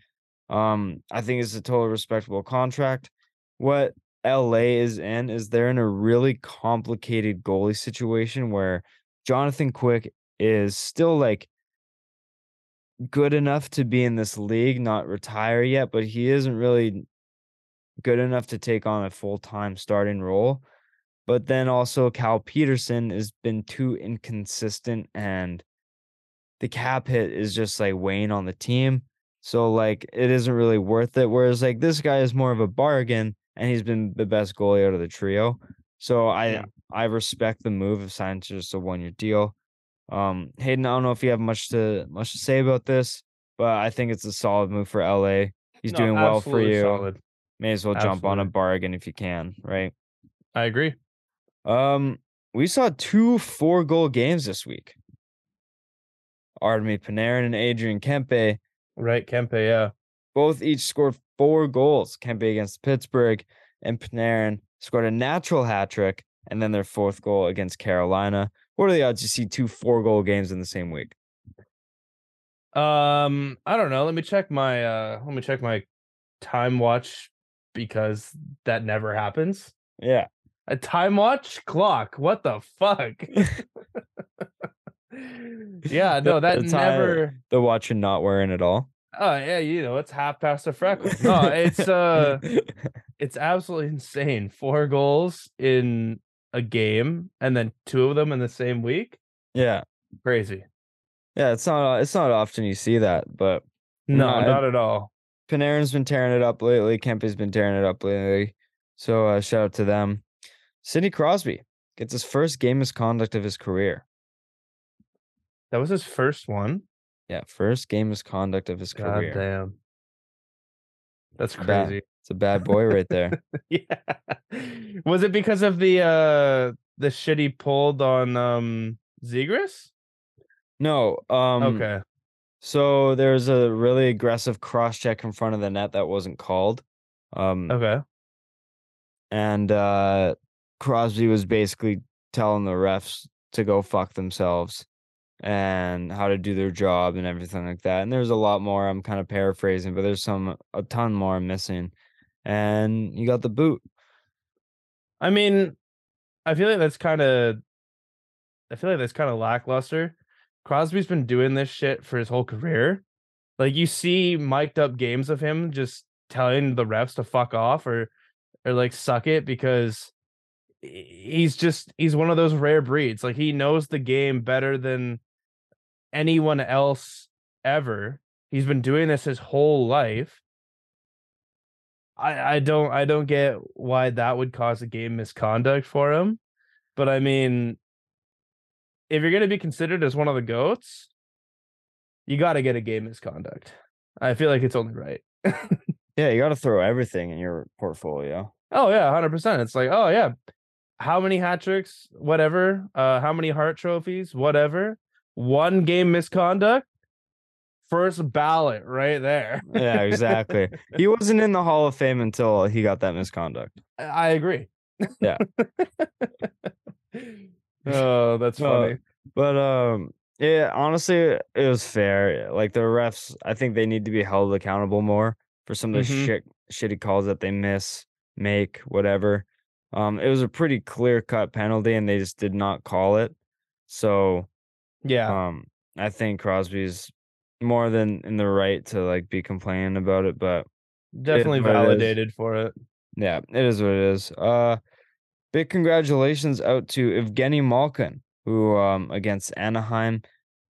Um i think it's a total respectable contract. What la is in is they're in a really complicated goalie situation where jonathan quick is still like good enough to be in this league, not retire yet, but he isn't really good enough to take on a full time starting role. But then also Cal Petersen has been too inconsistent and the cap hit is just like weighing on the team. So like it isn't really worth it. Whereas like this guy is more of a bargain and he's been the best goalie out of the trio. So I Yeah. I respect the move of signing just a one year deal. Um, Hayden, I don't know if you have much to much to say about this, but I think it's a solid move for LA. He's No, doing well for you. solid. May as well jump on a bargain if you can, right? I agree. Um, we saw two four goal games this week. Artemi Panarin and Adrian Kempe Right, Kempe, yeah. both each scored four goals. Kempe against Pittsburgh and Panarin scored a natural hat trick and then their fourth goal against Carolina. What are the odds you see two four goal games in the same week? Um, I don't know. Let me check my uh let me check my time watch because that never happens. Yeah. A time watch clock. What the fuck? yeah, no, that The time- never The watch and not wearing at all. Oh yeah, you know, it's half past a freckle. No, it's uh it's absolutely insane. Four goals in a game and then two of them in the same week. yeah. Crazy. Yeah, it's not it's not often you see that, but No, No, I- not at all. Panarin's been tearing it up lately. Kempe's been tearing it up lately. So uh, shout out to them. Sidney Crosby gets his first game misconduct of his career. That was his first one. Yeah, first game misconduct of his God career. damn. That's Bad. crazy. It's a bad boy right there. yeah. Was it because of the uh the shit he pulled on um Zegras? No, um okay. so there's a really aggressive cross check in front of the net that wasn't called. Um Okay. and uh Crosby was basically telling the refs to go fuck themselves and how to do their job and everything like that. And there's a lot more. I'm kind of paraphrasing, but there's some a ton more I'm missing. And you got the boot. I mean, I feel like that's kind of I feel like that's kind of lackluster. Crosby's been doing this shit for his whole career. Like you see mic'd up games of him just telling the refs to fuck off or or like suck it because he's just he's one of those rare breeds. Like he knows the game better than anyone else ever. He's been doing this his whole life. I I don't I don't get why that would cause a game misconduct for him. But I mean, if you're gonna be considered as one of the goats, you got to get a game misconduct. I feel like it's only right. Yeah, you got to throw everything in your portfolio. Oh yeah, hundred percent. It's like, oh yeah, how many hat tricks, whatever. Uh, how many heart trophies, whatever. One game misconduct, first ballot right there. Yeah, exactly. he wasn't in the Hall of Fame until he got that misconduct. I- agree. Yeah. oh, that's funny. But um yeah, honestly, it was fair. Like the refs, I think they need to be held accountable more for some of the Mhm. shit shitty calls that they miss, make, whatever. Um, it was a pretty clear cut penalty and they just did not call it. So Yeah. um I think Crosby's more than in the right to like be complaining about it, but Definitely it validated for it. yeah, it is what it is. Uh big congratulations out to Evgeny Malkin, who um against Anaheim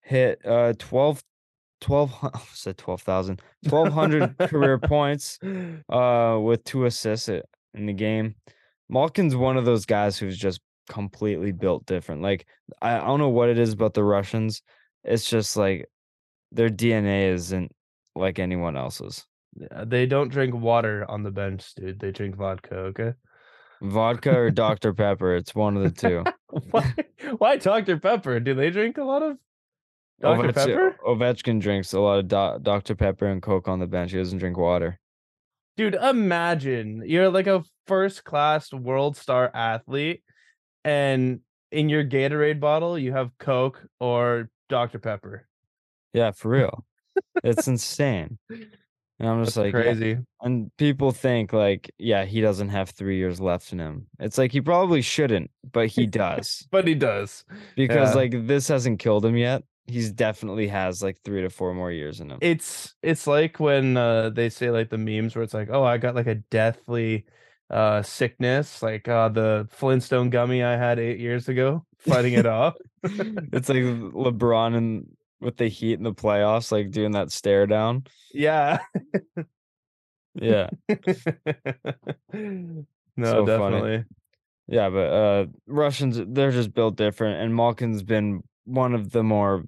hit uh 12 12 I said 12,000 1200 career points uh with two assists in the game. Malkin's one of those guys who's just completely built different. Like I, I don't know what it is about the Russians. It's just like their DNA isn't like anyone else's. Yeah, they don't drink water on the bench, dude. They drink vodka. Okay. Vodka or Dr. Pepper, it's one of the two. Why? Why Dr. Pepper? Do they drink a lot of Dr. Ovechkin, Pepper? Ovechkin drinks a lot of Do- Dr. Pepper and Coke on the bench. He doesn't drink water. Dude, imagine you're like a first class world star athlete, and in your Gatorade bottle, you have Coke or Dr. Pepper. Yeah, for real. it's insane. And I'm just That's like, yeah. crazy. and people think like, yeah, he doesn't have three years left in him. It's like he probably shouldn't, but he does But he does. because Yeah. like this hasn't killed him yet. He's definitely has like three to four more years in him. It's it's like when uh they say like the memes where it's like, oh, I got like a deathly uh sickness, like uh the Flintstone gummy I had eight years ago, fighting it off. it's like LeBron and with the Heat in the playoffs, like doing that stare down. Yeah. Yeah. no, So funny. definitely. Yeah, but uh Russians they're just built different and Malkin's been one of the more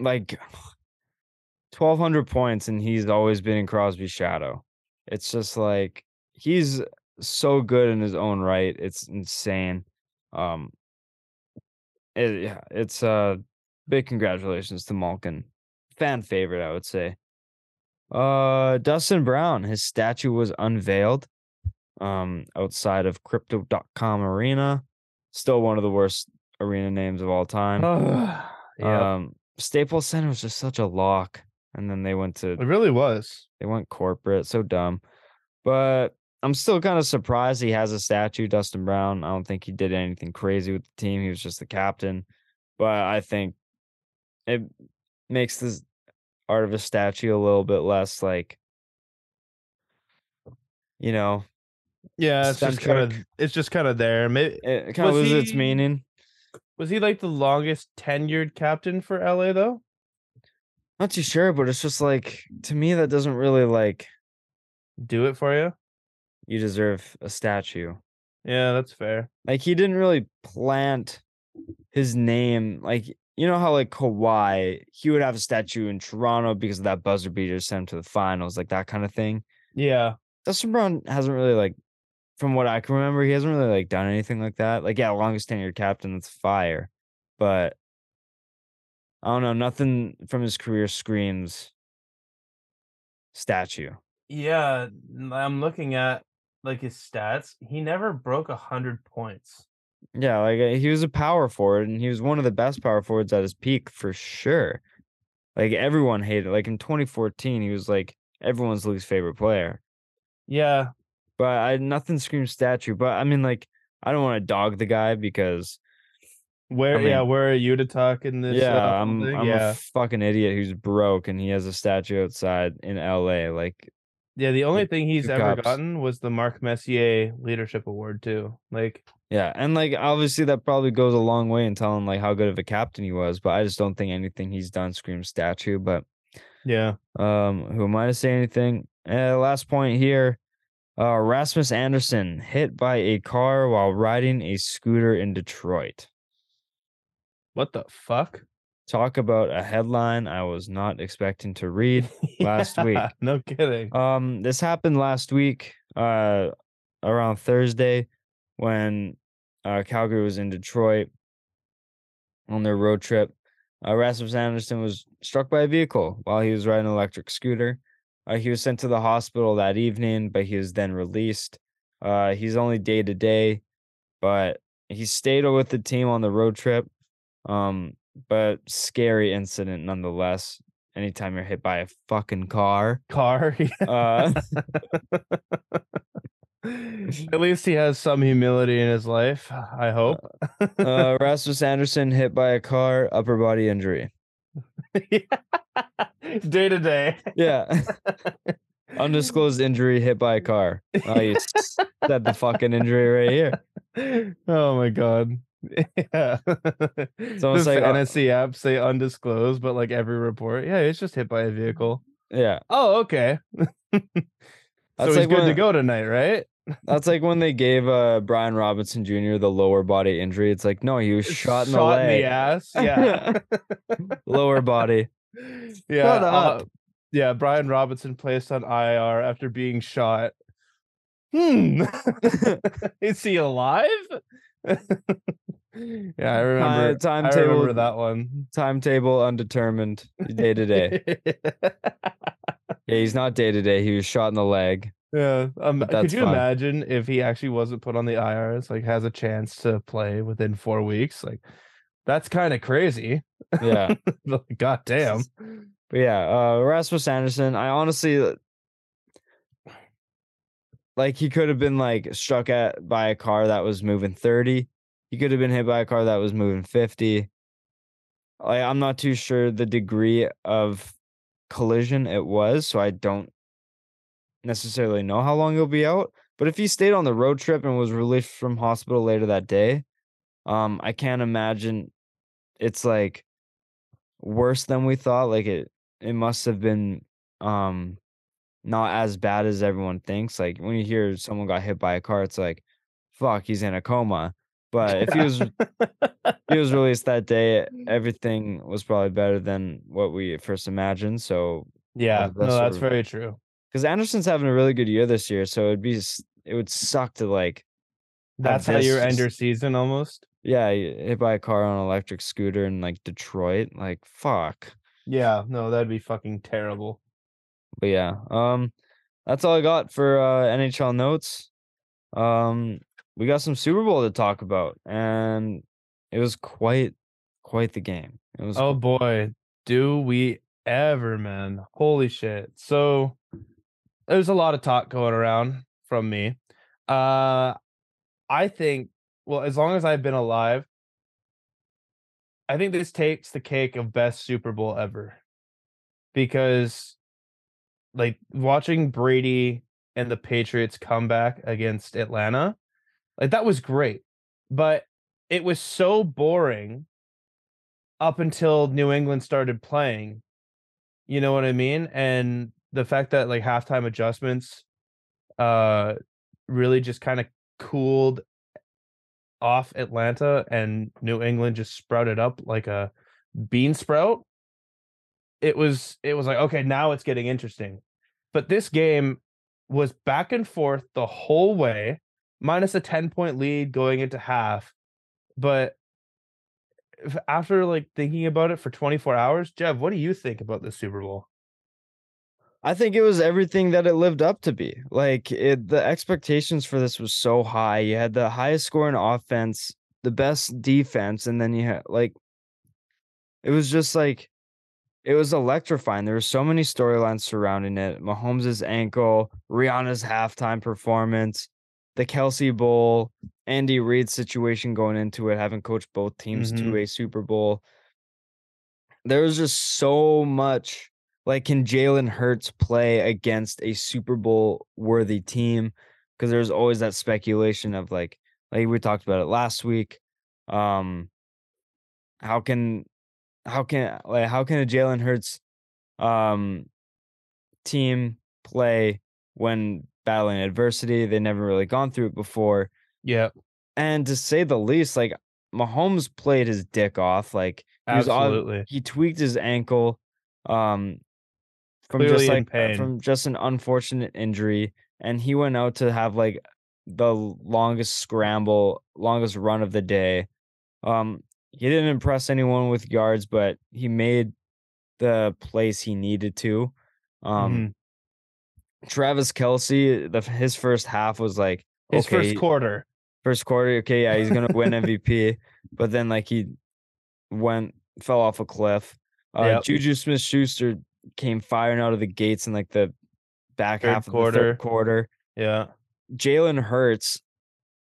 like 1200 points and he's always been in Crosby's shadow. It's just like he's so good in his own right. It's insane. Um it, yeah, it's uh big congratulations to Malkin. Fan favorite, I would say. Uh Dustin Brown, his statue was unveiled um outside of crypto.com arena still one of the worst arena names of all time. Yeah, um staples center was just such a lock and then they went to it really was. they went corporate so dumb. But i'm still kind of surprised he has a statue dustin brown. I don't think he did anything crazy with the team. He was just the captain. But i think it makes this art of a statue a little bit less like you know Yeah, it's just kind of it's just kind of there. Maybe it kind of loses its meaning was he like the longest tenured captain for LA though? Not too sure, but it's just like to me that doesn't really like Do it for you? you deserve a statue. Yeah, that's fair. Like he didn't really plant his name. Like you know how like Kawhi, he would have a statue in Toronto because of that buzzer beater sent him to the finals, like that kind of thing. Yeah. Dustin Brown hasn't really like, from what I can remember, he hasn't really like done anything like that. Like yeah, longest tenured captain, that's fire, but I don't know. Nothing from his career screams statue. Yeah, I'm looking at like his stats. He never broke a hundred points. Yeah, like uh, he was a power forward and he was one of the best power forwards at his peak for sure. Like everyone hated like in 2014 he was like everyone's least favorite player. Yeah, But I nothing screams statue, but I mean like I don't want to dog the guy because where? mean- yeah, where are you to talk in this? yeah, uh, I'm? I'm yeah, a fucking idiot who's broke and he has a statue outside in LA like yeah. The only thing he's ever cups. gotten was the Mark Messier Leadership Award too. Like, yeah, and like obviously that probably goes a long way in telling like how good of a captain he was, but I just don't think anything he's done screams statue, but yeah, Um, who am I to say anything? Uh, last point here. Uh, Rasmus Andersson hit by a car while riding a scooter in Detroit. what the fuck? Talk about a headline I was not expecting to read. Last week. No kidding. Um, this happened last week, uh, around Thursday, when uh, Calgary was in Detroit on their road trip. Uh, Rasmus Andersson was struck by a vehicle while he was riding an electric scooter. Uh, he was sent to the hospital that evening, but he was then released. Uh, he's only day to day, but he stayed with the team on the road trip. Um, but scary incident nonetheless. Anytime you're hit by a fucking car. Car. Uh, At least he has some humility in his life. I hope. uh, Rasmus Andersson hit by a car, upper body injury. day to day. Yeah. Undisclosed injury hit by a car. Oh, you said the fucking injury right here. oh my god. Yeah. almost Does like, uh, NSC app say undisclosed, but like every report, yeah, it's just hit by a vehicle. Yeah, Oh, okay. So That's he's like good to go tonight, right? that's like when they gave uh Brian Robinson Jr. the lower body injury. It's like no, he was shot in the leg. Shot leg, ass. Yeah. lower body. yeah. Shut uh, yeah. Brian Robinson placed on IR after being shot. Hmm. Is he alive? yeah, I remember. I timetable- remember that one. Timetable undetermined, day to day. Yeah, he's not day to day. He was shot in the leg. yeah. Um, But could that's you fine. imagine if he actually wasn't put on the IRs, like has a chance to play within four weeks? Like, that's kind of crazy. Yeah. God damn. But yeah, uh Rasmus Andersson, I honestly uh, like he could have been like struck at by a car that was moving 30. He could have been hit by a car that was moving 50. Like I'm not too sure the degree of collision it was, so I don't necessarily know how long he'll be out. But if he stayed on the road trip and was released from hospital later that day, um, I can't imagine it's like worse than we thought. Like it it must have been um not as bad as everyone thinks. Like when you hear someone got hit by a car, it's like, fuck, he's in a coma. But if he was if he was released that day, everything was probably better than what we first imagined. So yeah, that's no, that's of- very true. because Andersson's having a really good year this year, so it'd be it would suck to like That's how you end your season almost. yeah hit by a car on an electric scooter in like Detroit. Like fuck. Yeah, no, that'd be fucking terrible. But yeah, um, that's all I got for uh, NHL notes. Um, we got some Super Bowl to talk about, and it was quite, quite the game. It was. Oh boy, do we ever, man. Holy shit. So there's a lot of talk going around from me. Uh I think well, as long as I've been alive, I think this takes the cake of best Super Bowl ever. Because like watching Brady and the Patriots come back against Atlanta, like that was great. But it was so boring up until New England started playing. You know what I mean? And the fact that like halftime adjustments uh really just kind of cooled off Atlanta and New England just sprouted up like a bean sprout. It was it was like okay, now it's getting interesting. But this game was back and forth the whole way, minus a 10 point lead going into half. But after like thinking about it for 24 hours, Jeff, what do you think about the Super Bowl? I think it was everything that it lived up to be. Like it, the expectations for this was so high. You had the highest scoring offense, the best defense, and then you had like, it was just like, it was electrifying. There were so many storylines surrounding it. Mahomes' ankle, Rihanna's halftime performance, the Kelce Bowl, Andy Reid situation going into it, having coached both teams to Mhm. a Super Bowl. There was just so much like can Jalen Hurts play against a Super Bowl worthy team? Because there's always that speculation of like like we talked about it last week. Um how can how can like how can a Jalen Hurts um team play when battling adversity? They never really gone through it before. Yeah, And to say the least, like Mahomes played his dick off. Like he was absolutely. he tweaked his ankle um from Clearly just like uh, pain. from just an unfortunate injury and he went out to have like the longest scramble longest run of the day um he didn't impress anyone with yards but he made the place he needed to um Mhm. Travis Kelce the his first half was like His okay, first quarter. first quarter, okay, yeah, he's gonna win MVP, but then like he went fell off a cliff. Uh, Yep. Juju Smith Schuster came firing out of the gates in like the back Third half of the quarter. third quarter. Yeah. Jalen Hurts,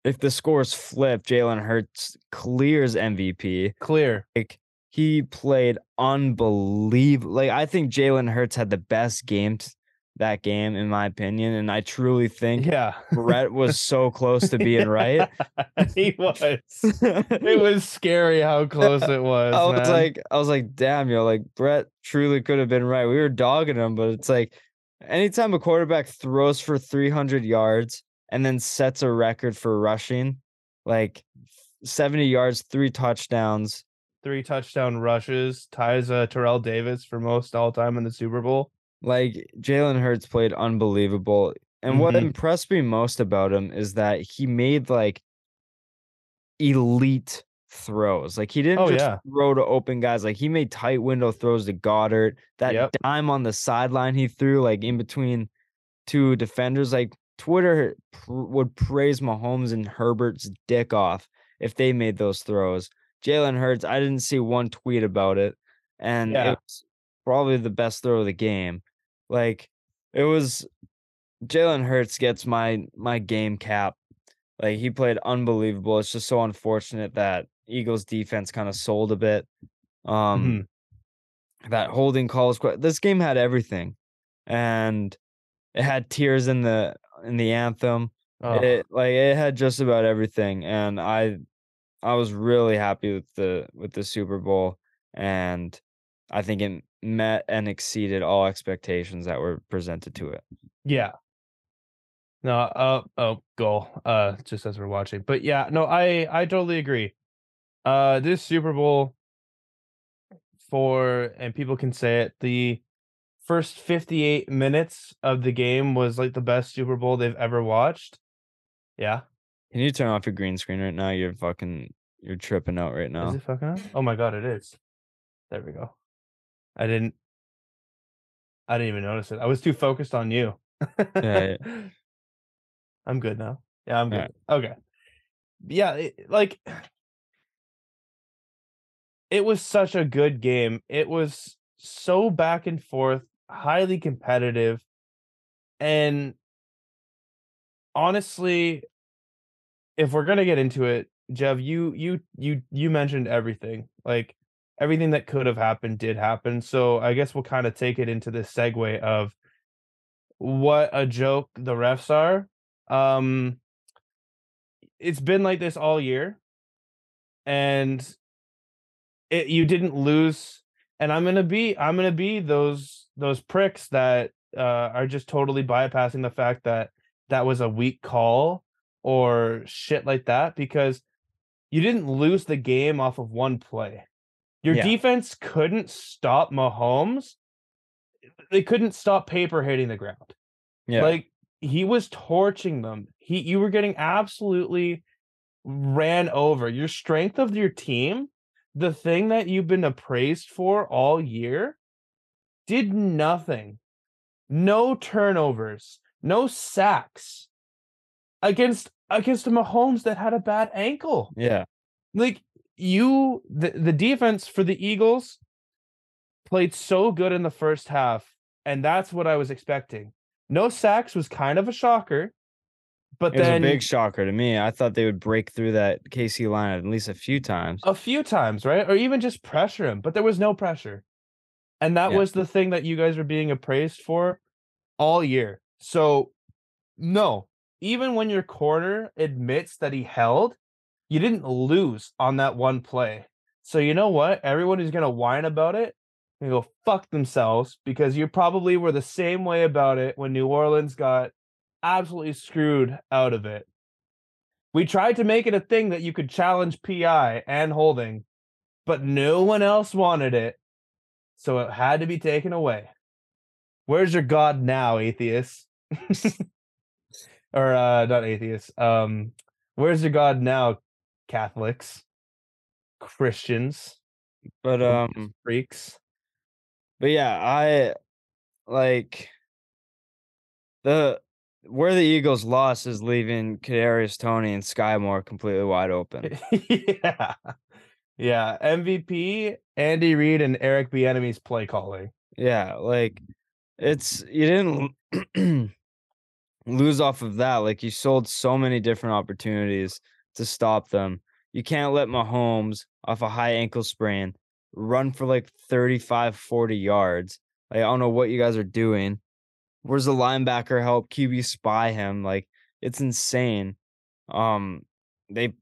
if the scores flip, Jalen Hurts clears MVP. Clear. Like he played unbelievable. Like I think Jalen Hurts had the best game t- that game, in my opinion. And I truly think Yeah. Brett was so close to being right. he was. It was scary how close it was. I was man. like, I was like, damn, yo, like Brett truly could have been right. We were dogging him, but it's like anytime a quarterback throws for 300 yards and then sets a record for rushing, like 70 yards, three touchdowns. three touchdown rushes, ties uh, Terrell Davis for most all time in the Super Bowl. Like Jalen Hurts played unbelievable. And what Mhm. impressed me most about him is that he made like elite throws. Like he didn't Oh, just yeah. throw to open guys. Like he made tight window throws to Goedert. That Yep. dime on the sideline he threw, like in between two defenders. Like Twitter pr- would praise Mahomes and Herbert's dick off if they made those throws. Jalen Hurts, I didn't see one tweet about it, and Yeah. it was probably the best throw of the game. Like it was Jalen Hurts gets my my game cap. Like he played unbelievable. It's just so unfortunate that Eagles defense kind of sold a bit. Um that holding calls this game had everything. And it had tears in the in the anthem. Oh, It like it had just about everything. And I I was really happy with the with the Super Bowl and I think it met and exceeded all expectations that were presented to it. yeah. No, uh, oh, goal. Uh, just as we're watching, but yeah, no, I I totally agree. Uh, this Super Bowl for and people can say it the first 58 minutes of the game was like the best Super Bowl they've ever watched. Yeah. Can you turn off your green screen right now? You're fucking you're tripping out right now. Is it fucking? Oh my god, it is. There we go. I didn't I didn't even notice it. I was too focused on you. Yeah, yeah, I'm good now. Yeah, I'm good. Alright. Okay. Yeah, it, like it was such a good game. It was so back and forth, highly competitive. And honestly, if we're gonna get into it, Jeff, you you you you mentioned everything. Like everything that could have happened did happen. So I guess we'll kind of take it into this segue of what a joke the refs are. Um it's been like this all year. And it you didn't lose and I'm to be I'm to be those those pricks that uh are just totally bypassing the fact that that was a weak call or shit like that because you didn't lose the game off of one play. Your Yeah. defense couldn't stop Mahomes. They couldn't stop paper hitting the ground. Yeah. Like he was torching them. He you were getting absolutely ran over. Your strength of your team, the thing that you've been appraised for all year, did nothing. No turnovers, no sacks against against a Mahomes that had a bad ankle yeah. like you the, the defense for the Eagles played so good in the first half and that's what I was expecting. No sacks was kind of a shocker. But It was then a big shocker to me. I thought they would break through that KC line at least a few times. a few times, right? Or even just pressure him, but there was no pressure. And that Yeah. was the thing that you guys were being appraised for all year. So no, even when your corner admits that he held, you didn't lose on that one play. So you know what? Everyone who's gonna whine about it and go fuck themselves because you probably were the same way about it when New Orleans got absolutely screwed out of it. We tried to make it a thing that you could challenge PI and holding, but no one else wanted it. So it had to be taken away. Where's your God now, atheist? or uh not atheists. Um where's your God now, Catholics? Christians, But um freaks. but yeah, I like the where the Eagles lost is leaving Kadarius Toney and Skyy Moore completely wide open. yeah. Yeah. MVP, Andy Reid, and Eric Bieniemy's play calling. Yeah, like it's you didn't lose off of that. Like you sold so many different opportunities to stop them. You can't let Mahomes off a high ankle sprain run for like 35, 40 yards. Like, I don't know what you guys are doing. Where's the linebacker help QB spy him? Like it's insane. Um, they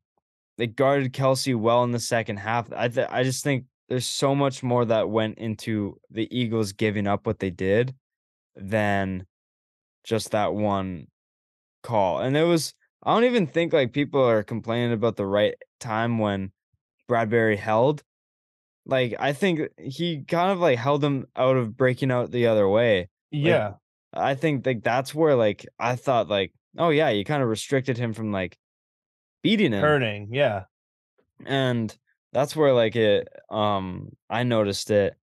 they guarded Kelce well in the second half. I th- I just think there's so much more that went into the Eagles giving up what they did than just that one call. And it was I don't even think like people are complaining about the right time when Bradberry held. Like I think he kind of like held him out of breaking out the other way. Yeah. I think like that's where like I thought like oh yeah you kind of restricted him from like beating him Turning. Yeah. and that's where like it um I noticed it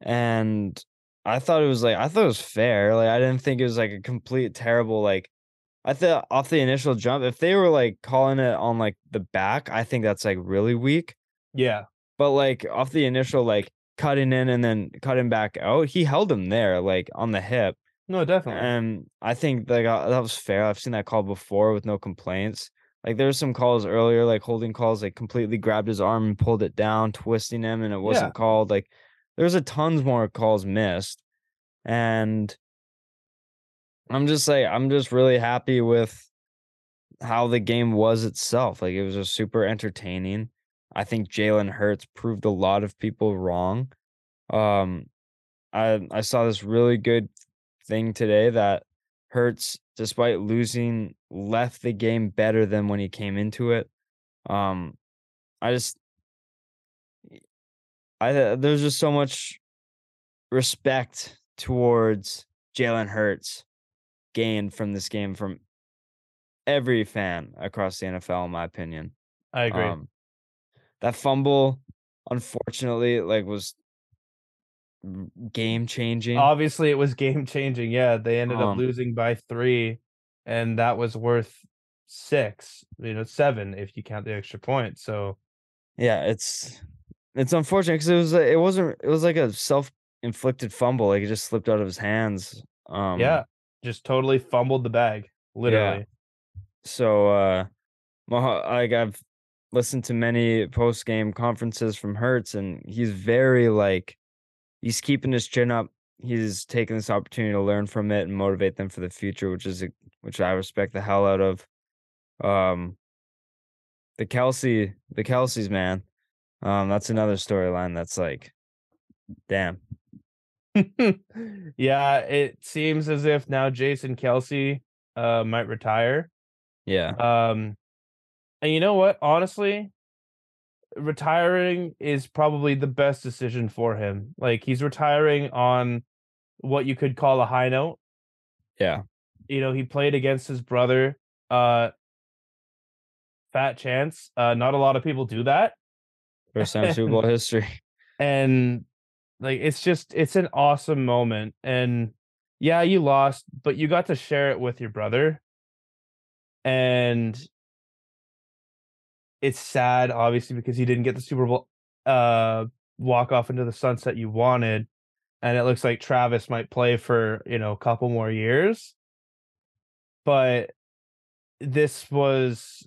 and I thought it was like I thought it was fair like I didn't think it was like a complete terrible like I thought off the initial jump if they were like calling it on like the back I think that's like really weak Yeah. but like off the initial like cutting in and then cutting back out he held him there like on the hip No, definitely. and I think like that was fair. I've seen that call before with no complaints. Like there were some calls earlier, like holding calls, like completely grabbed his arm and pulled it down, twisting him, and it wasn't called. Like there's a tons more calls missed, and I'm just like I'm just really happy with how the game was itself. Like it was just super entertaining. I think Jalen Hurts proved a lot of people wrong. Um, I I saw this really good thing today that Hurts, despite losing, left the game better than when he came into it. Um, I just, I there's just so much respect towards Jalen Hurts gained from this game from every fan across the NFL, in my opinion. I agree. Um, that fumble, unfortunately, like was game changing. Obviously, it was game changing. Yeah, they ended up Um, losing by three, and that was worth six. You know, seven if you count the extra point. So Yeah, it's it's unfortunate because it was it wasn't it was like a self inflicted fumble. Like it just slipped out of his hands. Um, yeah, just totally fumbled the bag. Literally. Yeah. So uh, like I've listened to many post game conferences from Hurts, and he's very like he's keeping his chin up. He's taking this opportunity to learn from it and motivate them for the future, which is which I respect the hell out of. Um, the Kelce, the Kelces, man. Um, that's another storyline that's like, damn. yeah, it seems as if now Jason Kelce uh might retire. Yeah, Um and you know what? Honestly, retiring is probably the best decision for him. Like he's retiring on what you could call a high note. yeah, You know, he played against his brother uh Fat Chance. Uh not a lot of people do that. first time Super Bowl history. and like it's just it's an awesome moment and yeah you lost but you got to share it with your brother. And it's sad obviously because you didn't get the super bowl uh walk off into the sunset you wanted and it looks like travis might play for you know a couple more years. But this was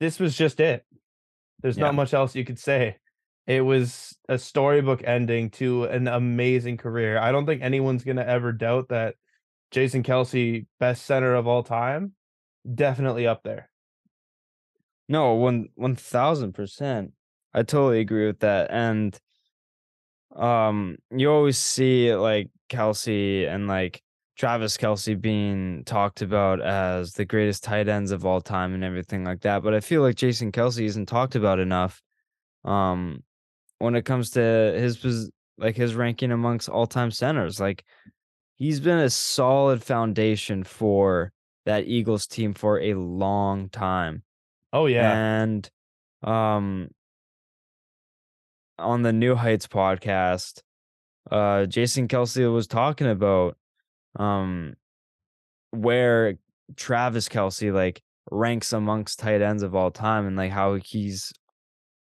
this was just it there's Yeah. not much else you could say. It was a storybook ending to an amazing career. I don't think anyone's gonna ever doubt that Jason Kelce, best center of all time, definitely up there. No, one one thousand percent. I totally agree with that. And um you always see like Kelce and like Travis Kelce being talked about as the greatest tight ends of all time and everything like that. But I feel like Jason Kelce isn't talked about enough. Um when it comes to his like his ranking amongst all time centers. Like he's been a solid foundation for that Eagles team for a long time Oh yeah. and um on the New Heights podcast, uh Jason Kelce was talking about um where Travis Kelce like ranks amongst tight ends of all time and like how he's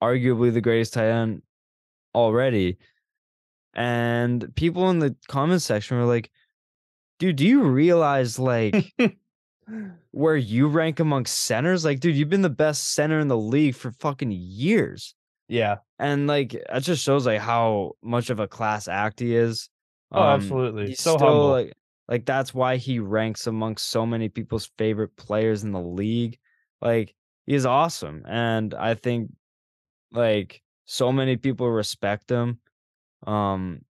arguably the greatest tight end already. And people in the comment section were like, dude, do you realize like where you rank amongst centers? Like, dude, you've been the best center in the league for fucking years. yeah. and like that just shows like how much of a class act he is. Oh, Um, absolutely. He's So still humble. like like that's why he ranks amongst so many people's favorite players in the league. Like he's awesome, and I think like so many people respect him. Um,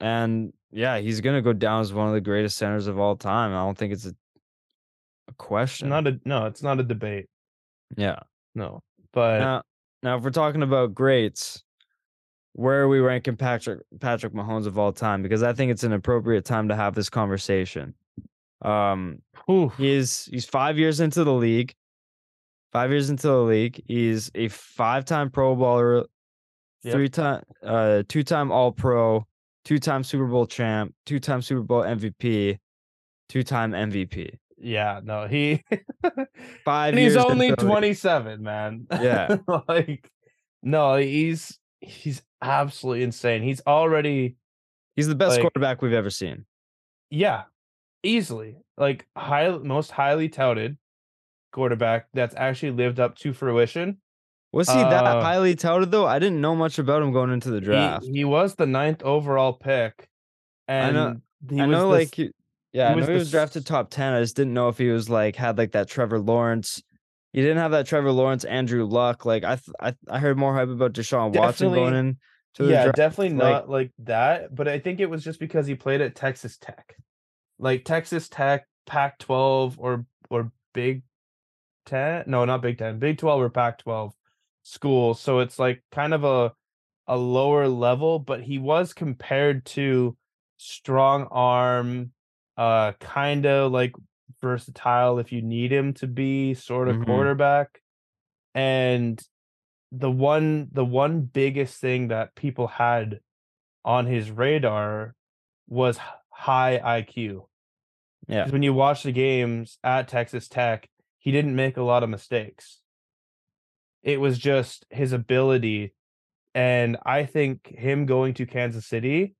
and yeah, he's gonna go down as one of the greatest centers of all time. I don't think it's a, a question. Not a no, it's not a debate. yeah. No. But Now, now if we're talking about greats, where are we ranking Patrick Patrick Mahomes of all time? Because I think it's an appropriate time to have this conversation. Um, whew, he's he's five years into the league. Five years into the league, he's a five-time Pro Bowler, Yep. three-time, uh, two-time All-Pro, two-time Super Bowl champ, two-time Super Bowl MVP, two-time MVP. yeah, no, he Five and he's only into the league. 27, man. Yeah. like no, he's he's absolutely insane. He's already He's the best like- quarterback we've ever seen. yeah, easily like high most highly touted quarterback that's actually lived up to fruition. Was he that Uh, highly touted though? I didn't know much about him going into the draft. He, was the ninth overall pick, and I know- he I was know, like, yeah, he I know was he was drafted top ten. I just didn't know if he was like had like that Trevor Lawrence. He didn't have that Trevor Lawrence, Andrew Luck. Like I, th- I, I heard more hype about Deshaun Watson going in to the yeah, draft. definitely like- not like that. But I think it was just because he played at Texas Tech, like Texas Tech, Pac-12 or or Big Ten. No, not Big Ten, Big Twelve or Pac-12 school. So it's like kind of a a lower level. But he was compared to strong arm, uh, kind of like versatile if you need him to be sort of Mhm. quarterback, and the one the one biggest thing that people had on his radar was high IQ. Yeah. Because when you watch the games at Texas Tech, he didn't make a lot of mistakes. It was just his ability. And I think him going to Kansas City,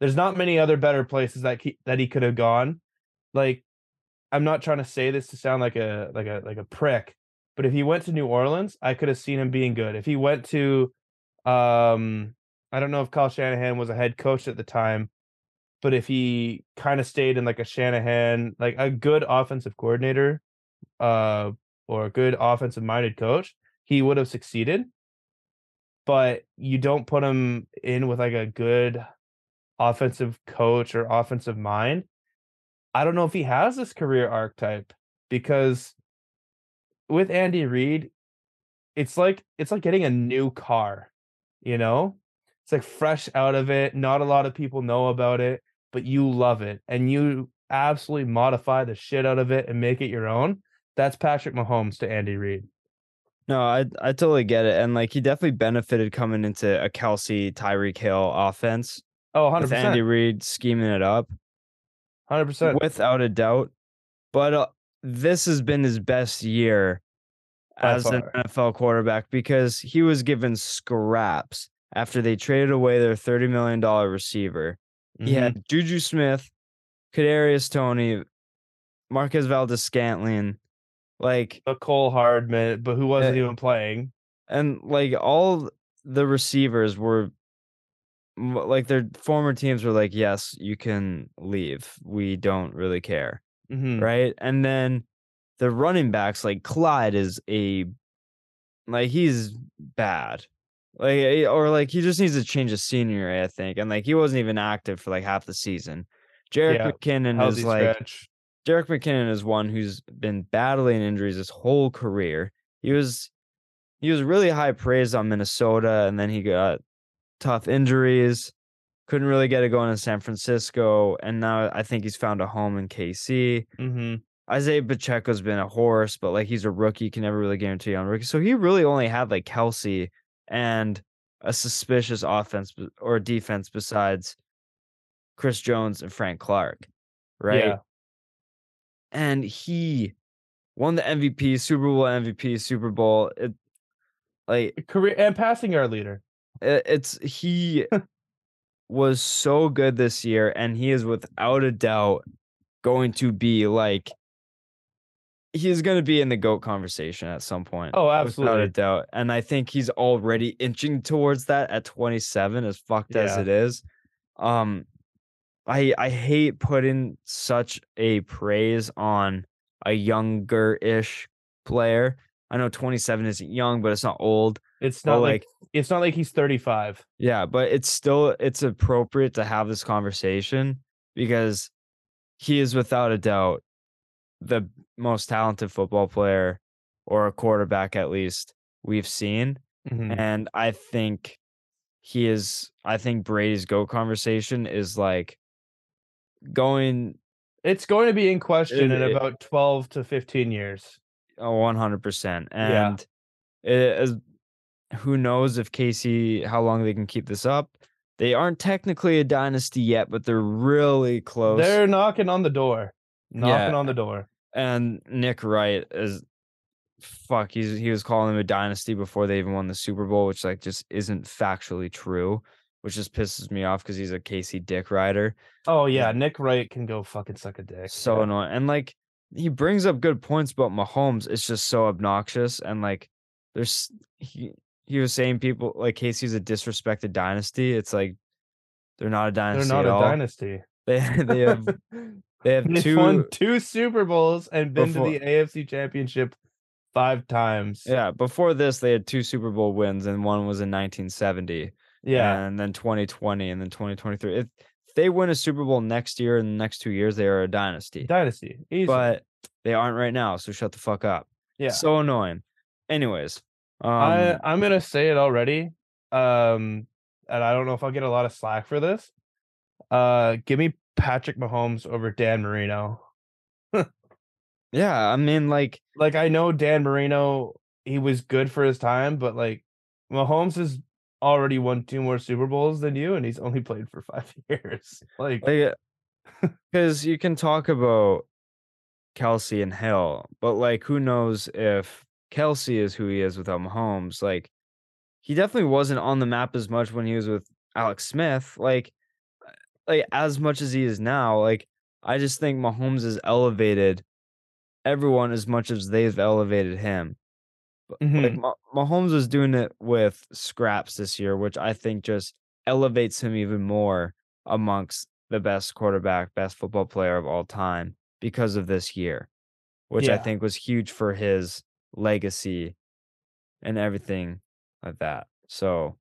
there's not many other better places that he, that he could have gone. Like, I'm not trying to say this to sound like a like a like a prick, but if he went to New Orleans, I could have seen him being good. If he went to, um, I don't know if Kyle Shanahan was a head coach at the time, but if he kind of stayed in like a Shanahan, like a good offensive coordinator, uh, or a good offensive minded coach, he would have succeeded. But you don't put him in with like a good offensive coach or offensive mind. I don't know if he has this career archetype because with Andy Reid, it's like it's like getting a new car, you know? It's like fresh out of it. Not a lot of people know about it, but you love it and you absolutely modify the shit out of it and make it your own. That's Patrick Mahomes to Andy Reid. No, I I totally get it, and like he definitely benefited coming into a Kelce Tyreek Hill offense Oh, with 100%. Andy Reid scheming it up. 100%. without a doubt. But uh, this has been his best year By as an. NFL quarterback because he was given scraps after they traded away their thirty million dollar receiver. He Mhm. had Juju Smith, Kadarius Toney, Marquez Valdes Scantling, like Mecole Hardman, but who wasn't Uh, even playing. and like all the receivers were like their former teams were like, yes, you can leave. We don't really care. Mhm. right? And then the running backs, like Clyde, is a like he's bad, like eh, or like he just needs to change his scenery, I think. And like he wasn't even active for like half the season. Jerick Yeah, McKinnon is like stretch. Jerick McKinnon is one who's been battling injuries his whole career. He was he was really high praise on Minnesota, and then he got tough injuries. Couldn't really get it going in San Francisco, and now I think he's found a home in KC. hmm Isaiah Pacheco's been a horse, but like he's a rookie, can never really guarantee on rookie. So he really only had like Kelce and a suspicious offense or defense besides Chris Jones and Frank Clark, right? Yeah. And he won the MVP, Super Bowl MVP, Super Bowl. It like Career and passing yard leader. It, it's he was so good this year, and he is without a doubt going to be like he's going to be in the GOAT conversation at some point. Oh, absolutely, Without a doubt. And I think he's already inching towards that at 27, as fucked as it is. Um, I I hate putting such a praise on a younger-ish player. I know 27 isn't young, but it's not old. It's not like, like it's not like he's 35. yeah, but it's still it's appropriate to have this conversation because he is without a doubt the most talented football player or a quarterback at least we've seen. Mhm. And I think he is I think Brady's go conversation is like going It's going to be in question It- in about 12 to 15 years. uh, 100%. Yeah. And it is who knows if KC how long they can keep this up. They aren't technically a dynasty yet, but they're really close. They're knocking on the door. Knocking Yeah. on the door. and Nick Wright is fuck. He's he was calling them a dynasty before they even won the Super Bowl, which like just isn't factually true, which just pisses me off because he's a KC Dick rider. Oh yeah, Nick Wright can go fucking suck a dick. So yeah. annoying. And like he brings up good points about Mahomes. It's just so obnoxious. And like there's he he was saying people like KC's a disrespected dynasty. It's like they're not a dynasty. they're not a all. dynasty. They they have they have They've two won two Super Bowls and been Before- to the AFC Championship five times. Yeah, before this, they had two Super Bowl wins, and one was in 1970, yeah. and then 2020, and then 2023. If they win a Super Bowl next year and the next two years, they are a dynasty. Dynasty. Easy. But they aren't right now, so shut the fuck up. yeah. So annoying. Anyways, um, I I'm gonna say it already. Um, and I don't know if I'll get a lot of slack for this. Uh, give me Patrick Mahomes over Dan Marino. yeah, I mean, like, Like I know Dan Marino, he was good for his time, but like Mahomes has already won two more Super Bowls than you, and he's only played for five years. Like, like, because you can talk about Kelce and Hill, but like, who knows if Kelce is who he is without Mahomes? Like, he definitely wasn't on the map as much when he was with Alex Smith. Like, uh, like as much as he is now. Like, I just think Mahomes has elevated everyone as much as they've elevated him. But, Like. Ma- Mahomes was doing it with scraps this year, which I think just elevates him even more amongst the best quarterback, best football player of all time because of this year, which I think was huge for his legacy and everything like that. So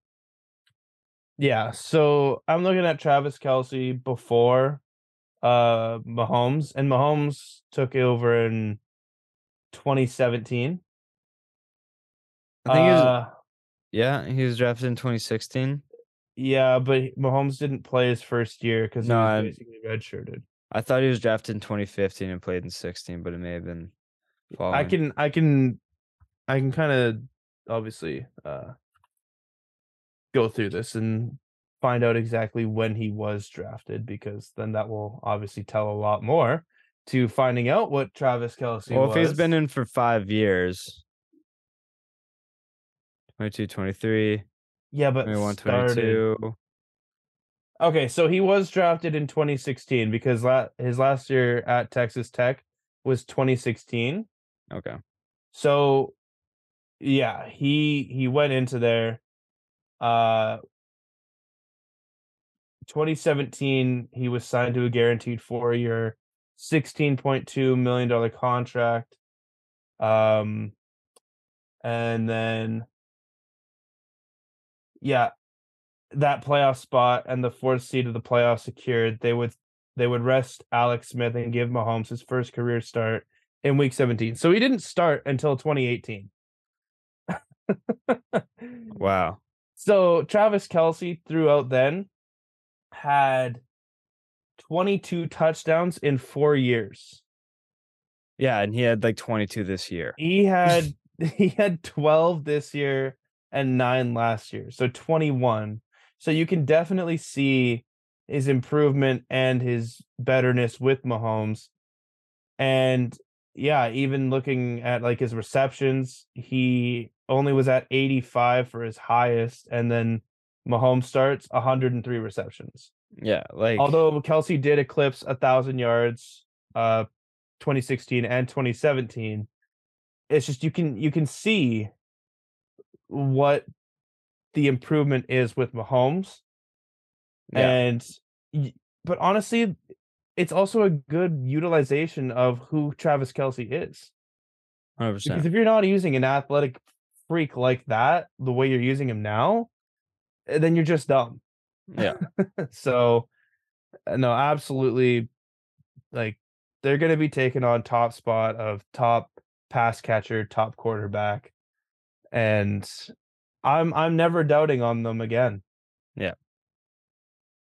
yeah. So I'm looking at Travis Kelce before uh Mahomes, and Mahomes took over in 2017. I think he was, Uh, yeah, he was drafted in 2016. yeah, but Mahomes didn't play his first year because No, he was basically redshirted. I thought he was drafted in 2015 and played in 16, but it may have been. I can I can I can kind of obviously uh go through this and find out exactly when he was drafted because then that will obviously tell a lot more to finding out what Travis Kelce Well, was. if he's been in for five years, 22, 23, yeah, but 21, started. 22. Okay, so he was drafted in 2016 because la- his last year at Texas Tech was 2016. Okay. So yeah, he he went into there uh 2017 he was signed to a guaranteed 4-year 16.2 million dollar contract. Um and then yeah, that playoff spot and the fourth seed of the playoff secured, they would they would rest Alex Smith and give Mahomes his first career start in week 17. So he didn't start until 2018. Wow. So Travis Kelce throughout then had 22 touchdowns in four years. Yeah, and he had like 22 this year. He had he had 12 this year and nine last year. So 21. So you can definitely see his improvement and his betterness with Mahomes. And yeah, even looking at like his receptions, he only was at 85 for his highest, and then Mahomes starts 103 receptions. Yeah, like Although Kelce did eclipse a thousand yards uh 2016 and 2017. It's just you can you can see what the improvement is with Mahomes. Yeah. And but honestly, it's also a good utilization of who Travis Kelce is. Hundred Because if you're not using an athletic freak like that, the way you're using him now, eh, then you're just dumb. Yeah. so uh, no, absolutely like they're gonna be taking on top spot of top pass catcher, top quarterback. And I'm I'm never doubting on them again. Yeah.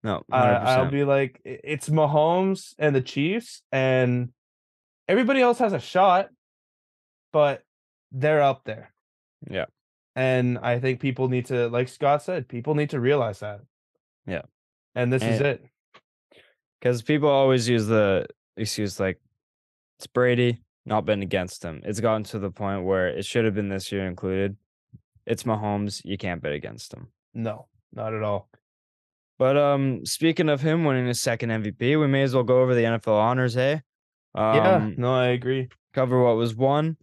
No, I, i'll be like, it's Mahomes and the Chiefs, and everybody else has a shot, but they're up there. Yeah. And I think people need to, like Scott said, people need to realize that. Yeah. And this is it. Because people always use the excuse like it's Brady, not been against him. It's gotten to the point where it should have been this year included. It's Mahomes, you can't bet against him. No, not at all. But um, speaking of him winning his second MVP, we may as well go over the NFL honors. Hey, um, yeah, no, I agree. cover what was won.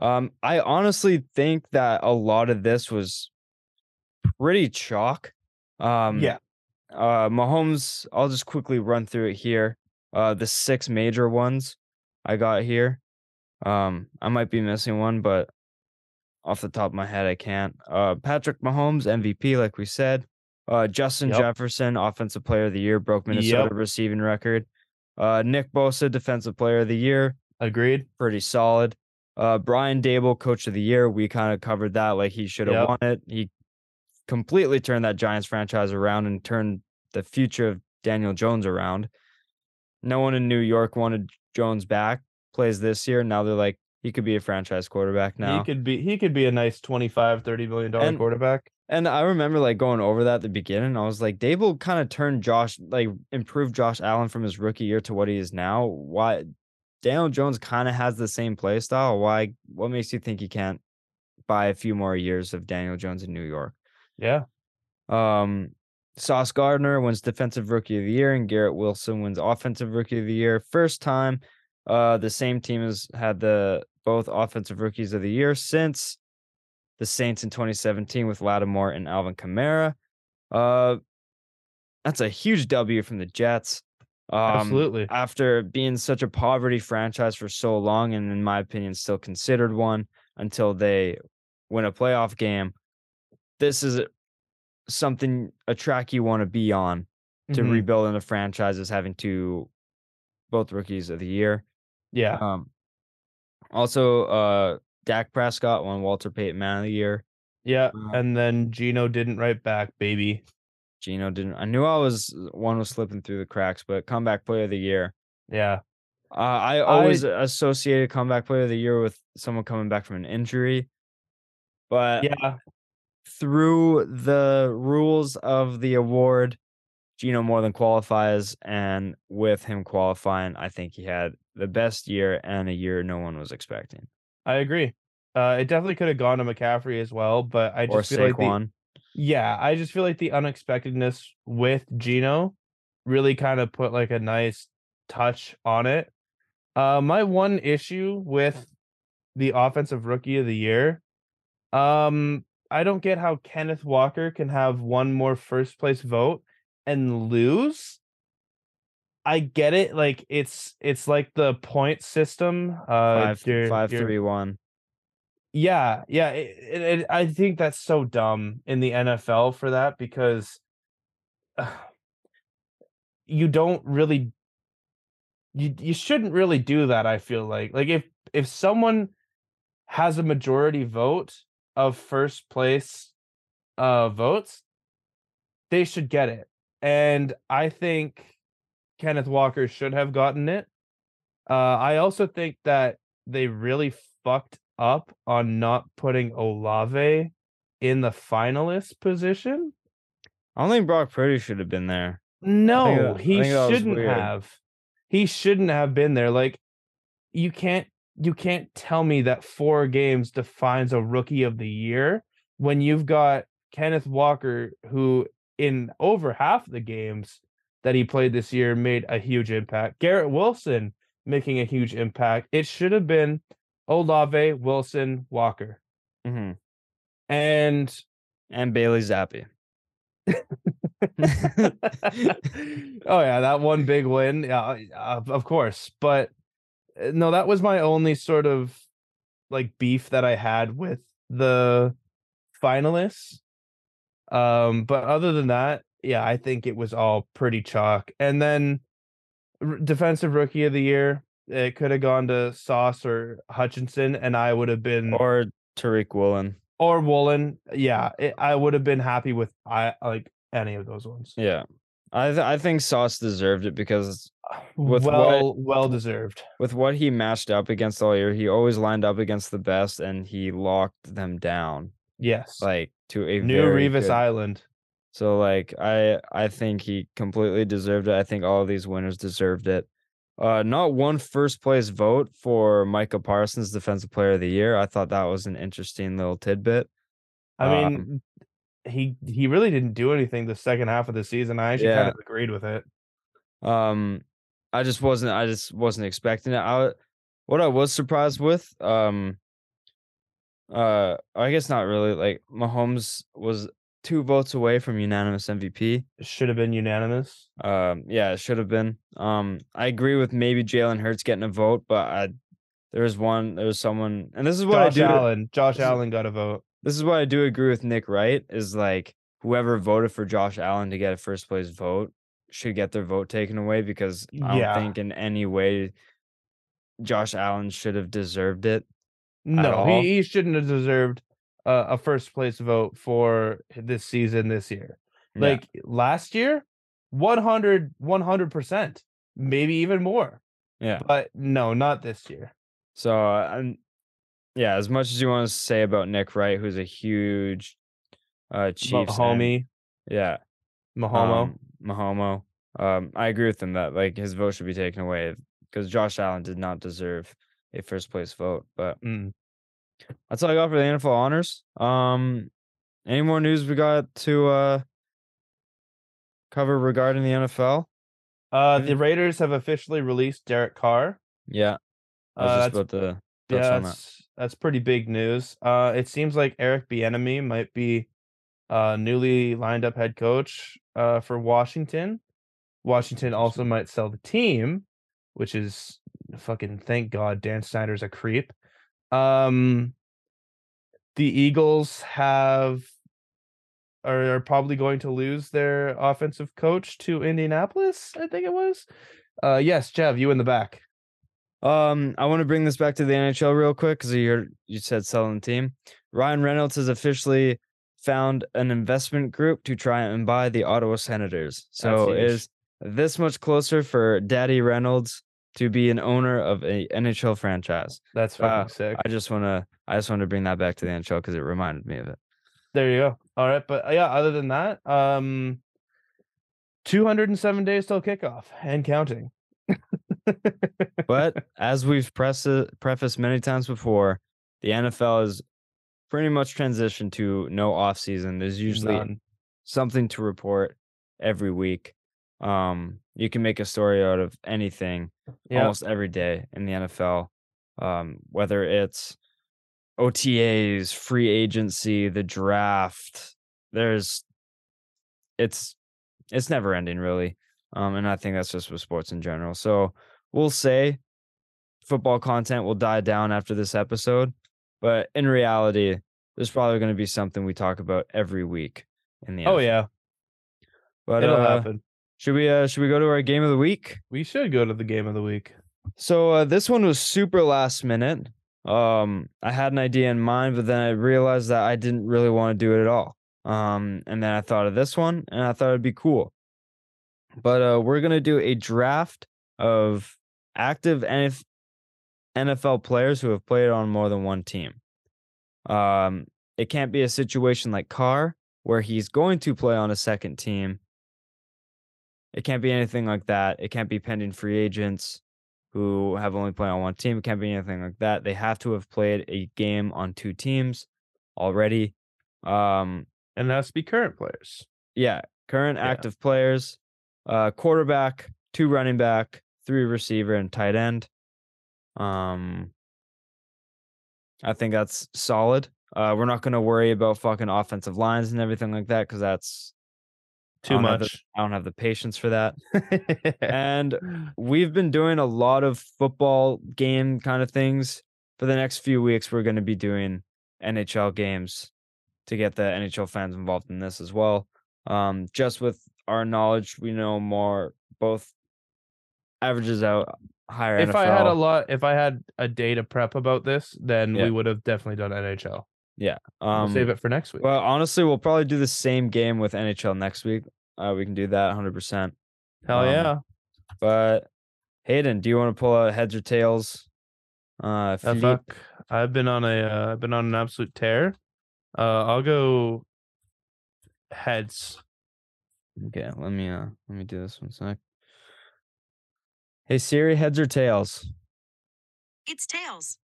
Um, I honestly think that a lot of this was pretty chalk. Um, yeah. uh, Mahomes. I'll just quickly run through it here. Uh, the six major ones I got here. Um, I might be missing one, but off the top of my head, I can't. Uh, Patrick Mahomes, MVP, like we said. Uh, Justin Yep. Jefferson, Offensive Player of the Year, broke Minnesota Yep. receiving record. Uh, Nick Bosa, Defensive Player of the Year, Agreed. pretty solid. Uh, Brian Daboll, Coach of the Year, we kind of covered that. Like he should have Yep. won it. He completely turned that Giants franchise around and turned the future of Daniel Jones around. No one in New York wanted Jones back. Plays this year. Now they're like, he could be a franchise quarterback now. He could be he could be a nice 25 30 million dollar And- quarterback. And I remember like going over that at the beginning. I was like, Daboll kind of turned Josh, like improved Josh Allen from his rookie year to what he is now. Why Daniel Jones kind of has the same play style. Why what makes you think he can't buy a few more years of Daniel Jones in New York? Yeah. Um Sauce Gardner wins defensive rookie of the year and Garrett Wilson wins offensive rookie of the year. First time uh the same team has had the both offensive rookies of the year since the Saints in 2017 with Lattimore and Alvin Kamara. Uh that's a huge W from the Jets. Um, Absolutely. After being such a poverty franchise for so long, and in my opinion, still considered one until they win a playoff game. This is something a track you want to be on to Mhm. rebuild in the franchise is having two both rookies of the year. Yeah. Um also uh Dak Prescott won Walter Payton Man of the Year. Yeah. uh, And then Geno didn't write back, baby. Geno didn't I knew I was one was slipping through the cracks, but comeback player of the year. Yeah. Uh, I always associated comeback player of the year with someone coming back from an injury. But Yeah. through the rules of the award, Geno more than qualifies. And with him qualifying, I think he had the best year and a year no one was expecting. I agree. Uh, it definitely could have gone to McCaffrey as well, but I Or just feel like the, Saquon. Yeah, I just feel like the unexpectedness with Geno really kind of put like a nice touch on it. Uh, my one issue with the offensive rookie of the year, um, I don't get how Kenneth Walker can have one more first place vote and lose. I get it, like it's it's like the point system. Uh, five, five, three, one. Yeah, yeah. It, it, it- I think that's so dumb in the NFL for that because uh, you don't really you you shouldn't really do that. I feel like like if if someone has a majority vote of first place uh votes, they should get it. And I think Kenneth Walker should have gotten it. Uh I also think that they really fucked up on not putting Olave in the finalist position. I don't think Brock Purdy should have been there. No, that- he think that was shouldn't have. He shouldn't have been there. Like you can't you can't tell me that four games defines a rookie of the year when you've got Kenneth Walker who in over half the games that he played this year made a huge impact. Garrett Wilson making a huge impact. It should have been Olave, Wilson, Walker. hmm And And Bailey Zappe. oh yeah, that one big win. Yeah, of, course. But uh, no, that was my only sort of like beef that I had with the finalists. Um, but other than that, yeah, I think it was all pretty chalk. And then defensive rookie of the year, it could have gone to Sauce or Hutchinson, and I would have been Or Tariq Woolen. or Woolen. Yeah, it, I would have been happy with I like any of those ones. Yeah. I th- I think Sauce deserved it because With what- well, well deserved. with what he matched up against all year, he always lined up against the best and he locked them down Yes, like to a New Revis good- Island. So like I I think he completely deserved it. I think all of these winners deserved it. Uh not one first place vote for Micah Parsons defensive player of the year. I thought that was an interesting little tidbit. I Um, mean, he he really didn't do anything the second half of the season. I actually kind of agreed with it. Um I just wasn't I just wasn't expecting it. I what I was surprised with um uh I guess not really like Mahomes was two votes away from unanimous MVP. It should have been unanimous. Um, yeah, it should have been. Um, I agree with maybe Jalen Hurts getting a vote, but I there was one, there was someone, and this is what Josh I do. Allen. Josh this Allen got a vote. This is what I do agree with Nick Wright is like whoever voted for Josh Allen to get a first place vote should get their vote taken away because I don't think in any way Josh Allen should have deserved it. No, he, he shouldn't have deserved uh, a first place vote for this season this year. Yeah. Like last year, 100 100%, maybe even more. yeah. But no, not this year. So I'm yeah, as much as you want to say about Nick Wright, who's a huge uh Chiefs fan- Mahomie, yeah, Mahomo. um, Mahomo. Um, I agree with him that like his vote should be taken away because Josh Allen did not deserve a first place vote. But Mm. That's all I got for the NFL honors. Um, any more news we got to uh cover regarding the NFL? Uh, the Raiders have officially released Derek Carr. Yeah, I was Uh, just that's- about to touch Yeah, on that. that's that's pretty big news. Uh, it seems like Eric Bieniemy might be uh newly lined up head coach uh for Washington. Washington also might sell the team, which is fucking thank God Dan Snyder's a creep. Um, the Eagles have are, are probably going to lose their offensive coach to Indianapolis. I think it was. Uh, yes, Jeff, you in the back. Um, I want to bring this back to the NHL real quick because you you said selling the team. Ryan Reynolds has officially found an investment group to try and buy the Ottawa Senators. So is this much closer for Daddy Reynolds to be an owner of a NHL franchise? That's fucking Uh, sick. I just want to I just want to bring that back to the NHL because it reminded me of it. There you go. All right, but uh, yeah, other than that, um 207 days till kickoff and counting. But as we've press- prefaced many times before, the NFL is pretty much transitioned to no off season. There's usually None. something to report every week. Um, you can make a story out of anything yeah, almost every day in the NFL. Um, whether it's OTAs, free agency, the draft, there's it's it's never ending really. Um, and I think that's just with sports in general. So we'll say football content will die down after this episode, but in reality, there's probably going to be something we talk about every week in the oh NFL. yeah, But it'll uh, happen. Should we uh should we go to our game of the week? We should go to the game of the week. So uh, this one was super last minute. Um, I had an idea in mind, but then I realized that I didn't really want to do it at all. Um, and then I thought of this one, and I thought it'd be cool. But uh, we're gonna do a draft of active NF- NFL players who have played on more than one team. Um, it can't be a situation like Carr where he's going to play on a second team. It can't be anything like that. It can't be pending free agents who have only played on one team. It can't be anything like that. They have to have played a game on two teams already. Um, And that's be current players. yeah, current Yeah. active players, uh, quarterback, two running back, three receiver, and tight end. Um, I think that's solid. Uh, we're not going to worry about fucking offensive lines and everything like that because that's Too don't have the- much. I don't have the patience for that. and we've been doing a lot of football game kind of things. For the next few weeks, we're going to be doing NHL games to get the NHL fans involved in this as well. Um, just with our knowledge, we know more. Both averages out higher. if I had a lot, if I had a day to prep about this, then Yeah. we would have definitely done NHL. Yeah, We'll um, save it for next week. Well, honestly, we'll probably do the same game with NHL next week. Uh, we can do that 100. percent Hell um, yeah. But Hayden, do you want to pull out heads or tails? Uh, Uh, fuck. I've been on a uh, I've been on an absolute tear. Uh I'll go heads. Okay, let me uh let me do this one sec. Hey Siri, heads or tails? It's tails.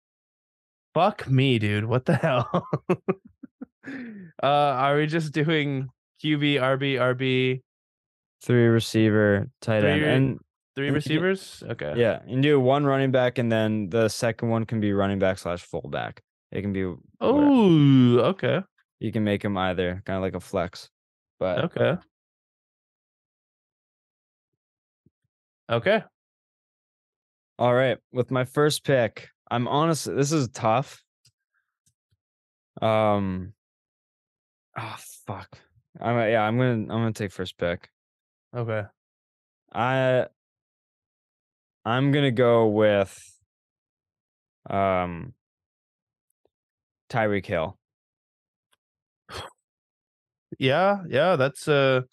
Fuck me, dude. What the hell? uh are we just doing QB, RB, RB, Three receiver, tight end, and three And- receivers? Okay. yeah, and do one running back, and then the second one can be running back slash fullback. It can be. whatever. Oh, okay. you can make them either, kind of like a flex. But Okay. Okay. all right, with my first pick, I'm honest. This is tough. Um. Oh fuck. I'm yeah. I'm gonna I'm gonna take first pick. Okay. I I'm gonna go with um Tyreek Hill. Yeah, yeah, that's a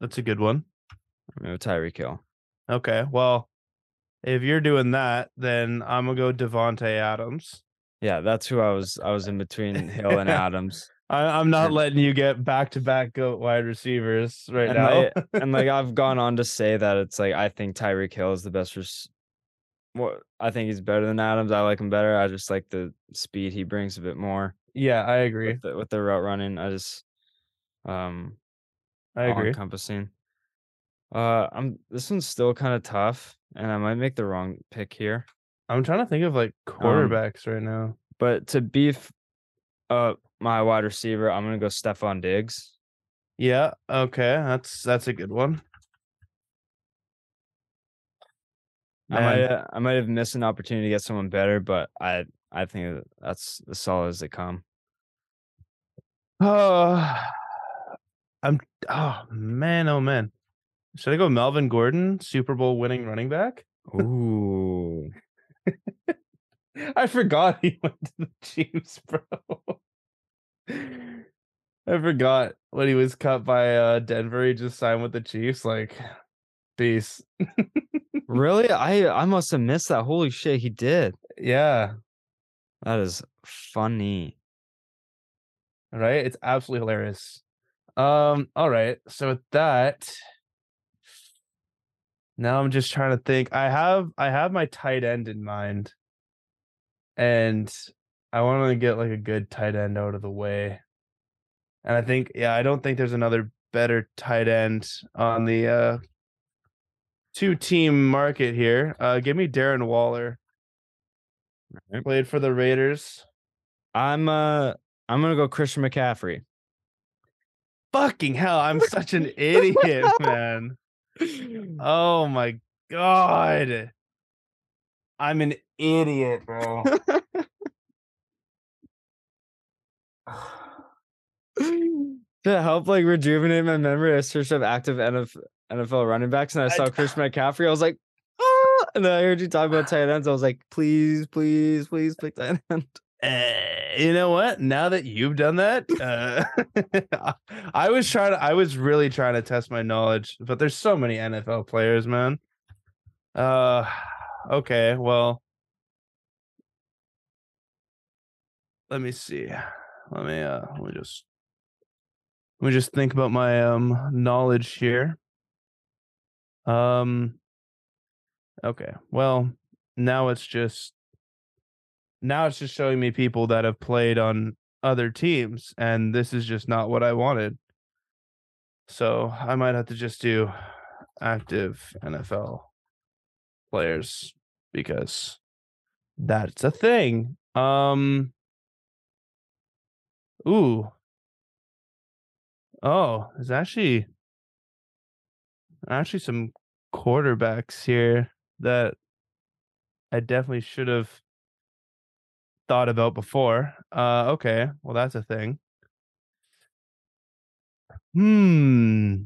that's a good one. I'm gonna go Tyreek Hill. Okay. Well, if you're doing that, then I'm gonna go Davante Adams. Yeah, that's who I was. I was in between Hill and Adams, I, I'm not letting you get back to back goat wide receivers right and now. like, and like I've gone on to say that it's like I think Tyreek Hill is the best. Res- what I think he's better than Adams. I like him better. I just like the speed he brings a bit more yeah, I agree. with the, with the route running. I just um I agree. encompassing. Uh, I'm this one's still kind of tough, and I might make the wrong pick here. I'm trying to think of like Um, quarterbacks right now. But to beef up my wide receiver, I'm gonna go Stefon Diggs. Yeah, okay, that's that's a good one. I might uh, I might have missed an opportunity to get someone better, but I I think that's as solid as they come. Oh, I'm. Oh man, oh man. Should I go Melvin Gordon, Super Bowl winning running back? Ooh, I forgot he went to the Chiefs, bro. I forgot when he was cut by uh Denver. He just signed with the Chiefs. Like, peace. really? I I must have missed that. Holy shit, he did. Yeah, That is funny. right. It's absolutely hilarious. Um. All right. So with that, now I'm just trying to think. I have I have my tight end in mind, and I want to get like a good tight end out of the way. And I think, yeah, I don't think there's another better tight end on the uh two team market here. Uh give me Darren Waller. Right. Played for the Raiders. I'm uh I'm gonna go Christian McCaffrey. Fucking hell, I'm such an idiot, man. Oh my god. I'm an idiot, bro. to help like rejuvenate my memory, I searched up active NFL, NFL running backs and I I saw d- Christian McCaffrey. I was like, ah! and then I heard you talk about tight ends. I was like, please, please, please pick tight end. Eh, you know what? Now that you've done that, uh, I was trying to, I was really trying to test my knowledge, but there's so many NFL players, man. Uh, okay, well, let me see. Let me, uh, let me just, let me just think about my um knowledge here. Um, okay, well, now it's just now it's just showing me people that have played on other teams and this is just not what i wanted so i might have to just do active nfl players because that's a thing. Um Ooh. Oh, there's actually actually some quarterbacks here that I definitely should have thought about before. Uh okay, well that's a thing. Hmm.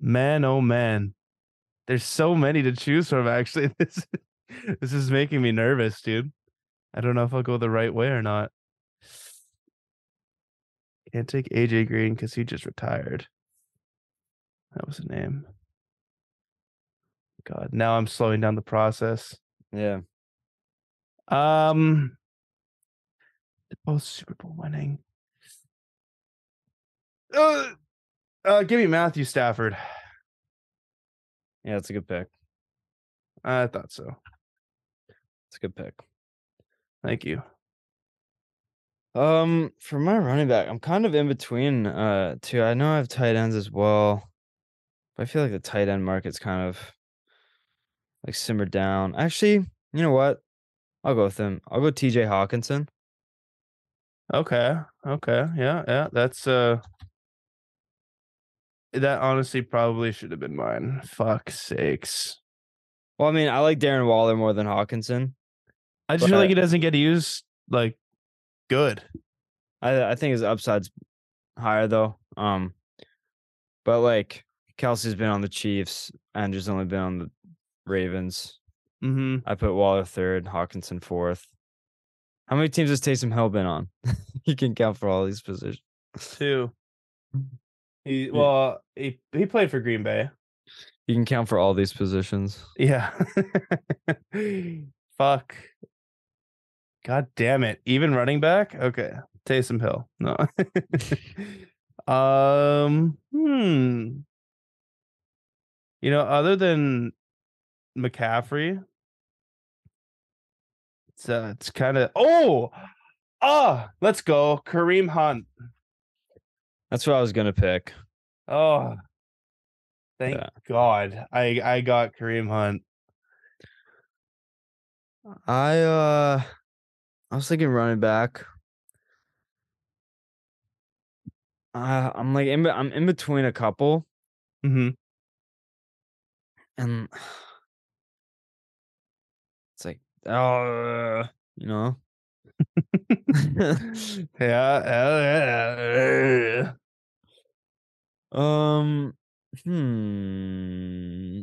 Man, oh man. There's so many to choose from actually. This this is making me nervous, dude. I don't know if I'll go the right way or not. Can't take AJ Green because he just retired. That was a name. God, now I'm slowing down the process. Yeah. Um, they're both Super Bowl winning. Uh, uh, give me Matthew Stafford. Yeah, that's a good pick. I thought so. It's a good pick. Thank you. Um, for my running back, I'm kind of in between uh two. I know I have tight ends as well, but I feel like the tight end market's kind of like simmered down. Actually, you know what? I'll go with him. I'll go TJ Hockenson. Okay. Okay. Yeah. Yeah. That's uh. That honestly probably should have been mine. Fuck sakes. Well, I mean, I like Darren Waller more than Hockenson. I just feel like he doesn't get used like good. I I think his upside's higher though. Um, but like Kelce's been on the Chiefs, Andrew's only been on the Ravens. Mm-hmm. I put Waller third, Hockenson fourth. How many teams has Taysom Hill been on? he can count for all these positions. Two. He well, he he played for Green Bay. He can count for all these positions. Yeah. Fuck. God damn it. Even running back? Okay. Taysom Hill. No. um hmm. You know, other than McCaffrey, it's uh, it's kind of oh ah, let's go. Kareem Hunt. That's what I was gonna pick. Oh, thank Yeah. God. I I got Kareem Hunt. I uh I was thinking running back. Uh, I'm like in, I'm in between a couple Mm-hmm. and oh you know yeah, yeah, yeah. um hmm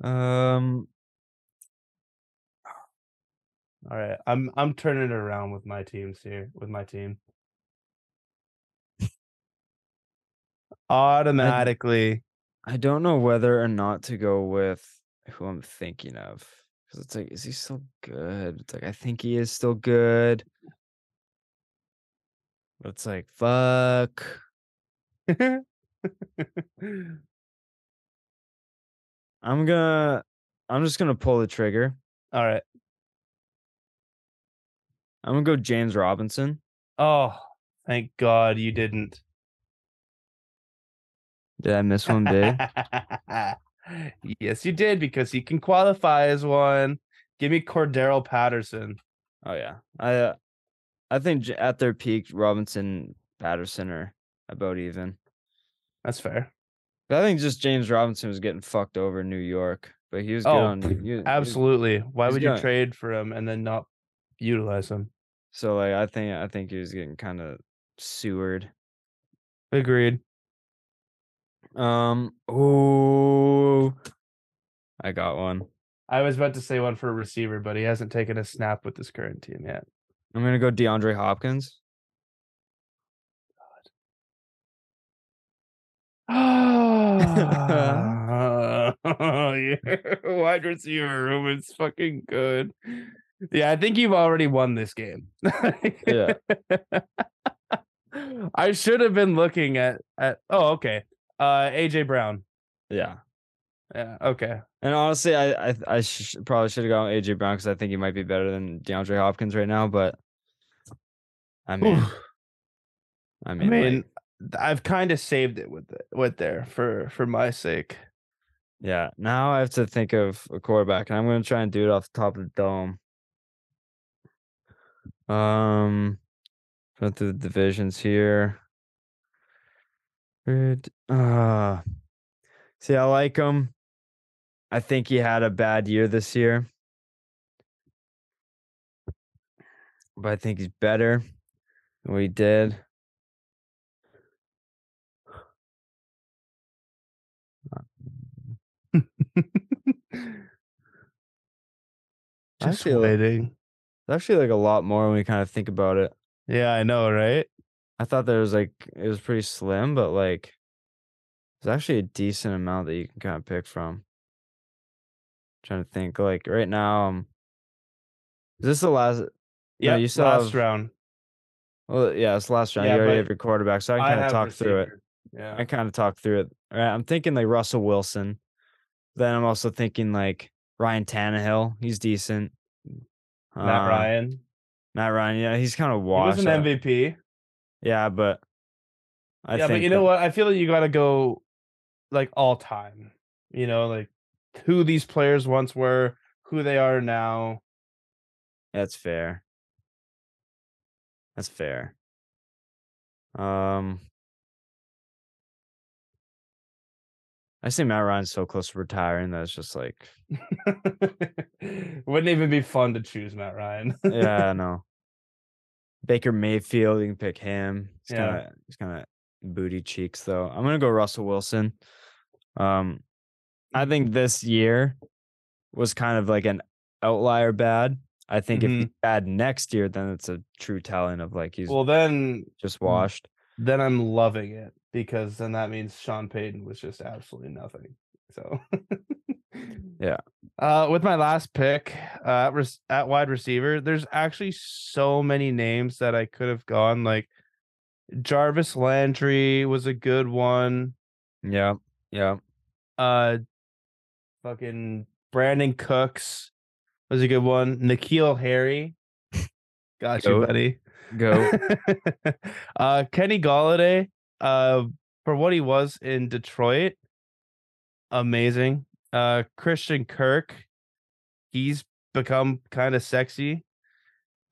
um All right, I'm I'm turning it around with my teams here. With my team, automatically. I don't know whether or not to go with who I'm thinking of because it's like, is he still good? It's like I think he is still good, but it's like fuck. I'm gonna, I'm just gonna pull the trigger. All right. I'm gonna go James Robinson. Oh, thank God you didn't. Did I miss one big? yes, you did because he can qualify as one. Give me Cordarrelle Patterson. oh yeah, I, uh, I think at their peak, Robinson, Patterson are about even. That's fair. But I think just James Robinson was getting fucked over in New York, but he was Oh, on. he was- he Absolutely. Why would you trade for him and then not utilize him? So like, I think I think he was getting kind of sewered. Agreed. Um. Oh, I got one. I was about to say one for a receiver, but he hasn't taken a snap with this current team yet. I'm gonna go DeAndre Hopkins. Oh, wide receiver room is fucking good. Yeah, I think you've already won this game. Yeah. I should have been looking at at oh okay. Uh AJ Brown. Yeah. Yeah, okay. And honestly, I I I sh- probably should have gone AJ Brown because I think he might be better than DeAndre Hopkins right now. But I mean, Oof. I I mean, mean, like, I've kind of saved it with it with there for for my sake. Yeah. Now I have to think of a quarterback, and I'm gonna try and do it off the top of the dome. Um, going through the divisions here. Good. Uh, see, I like him. I think he had a bad year this year, but I think he's better than what he did. Just Actually, like- waiting. It's actually like a lot more when we kind of think about it. Yeah, I know, right? I thought there was like it was pretty slim, but like there's actually a decent amount that you can kind of pick from. trying to think, like right now, um, is this the last? Yeah, you still last have- round. Well, yeah, it's last round. Yeah, you already have your quarterback, so I can kind of talk through it. Yeah. I kind of talk through it. All right, I'm thinking like Russell Wilson. Then I'm also thinking like Ryan Tannehill. He's decent. Matt Uh, Ryan. Matt Ryan. Yeah, he's kind of washed. He was an. MVP. Yeah, but I yeah, think but you know that- what? I feel like you got to go like all time. You know, like who these players once were, who they are now. That's fair. That's fair. Um, I see Matt Ryan's so close to retiring that it's just like, Wouldn't even be fun to choose Matt Ryan. yeah, no. Baker Mayfield, you can pick him. He's Yeah. kind of he's kind of booty cheeks though. I'm gonna go Russell Wilson. Um, I think this year was kind of like an outlier bad. I think if he's bad next year, then it's a true telling of like he's well, then just washed. then I'm loving it because then that means Sean Payton was just absolutely nothing. So Yeah. Uh with my last pick uh at, res- at wide receiver, there's actually so many names that I could have gone like Jarvis Landry was a good one. Yeah, yeah. Uh fucking Brandin Cooks was a good one. N'Keal Harry. Got you, Goat. buddy. Go. uh Kenny Golladay, uh for what he was in Detroit, amazing. Uh Christian Kirk, he's become kind of sexy.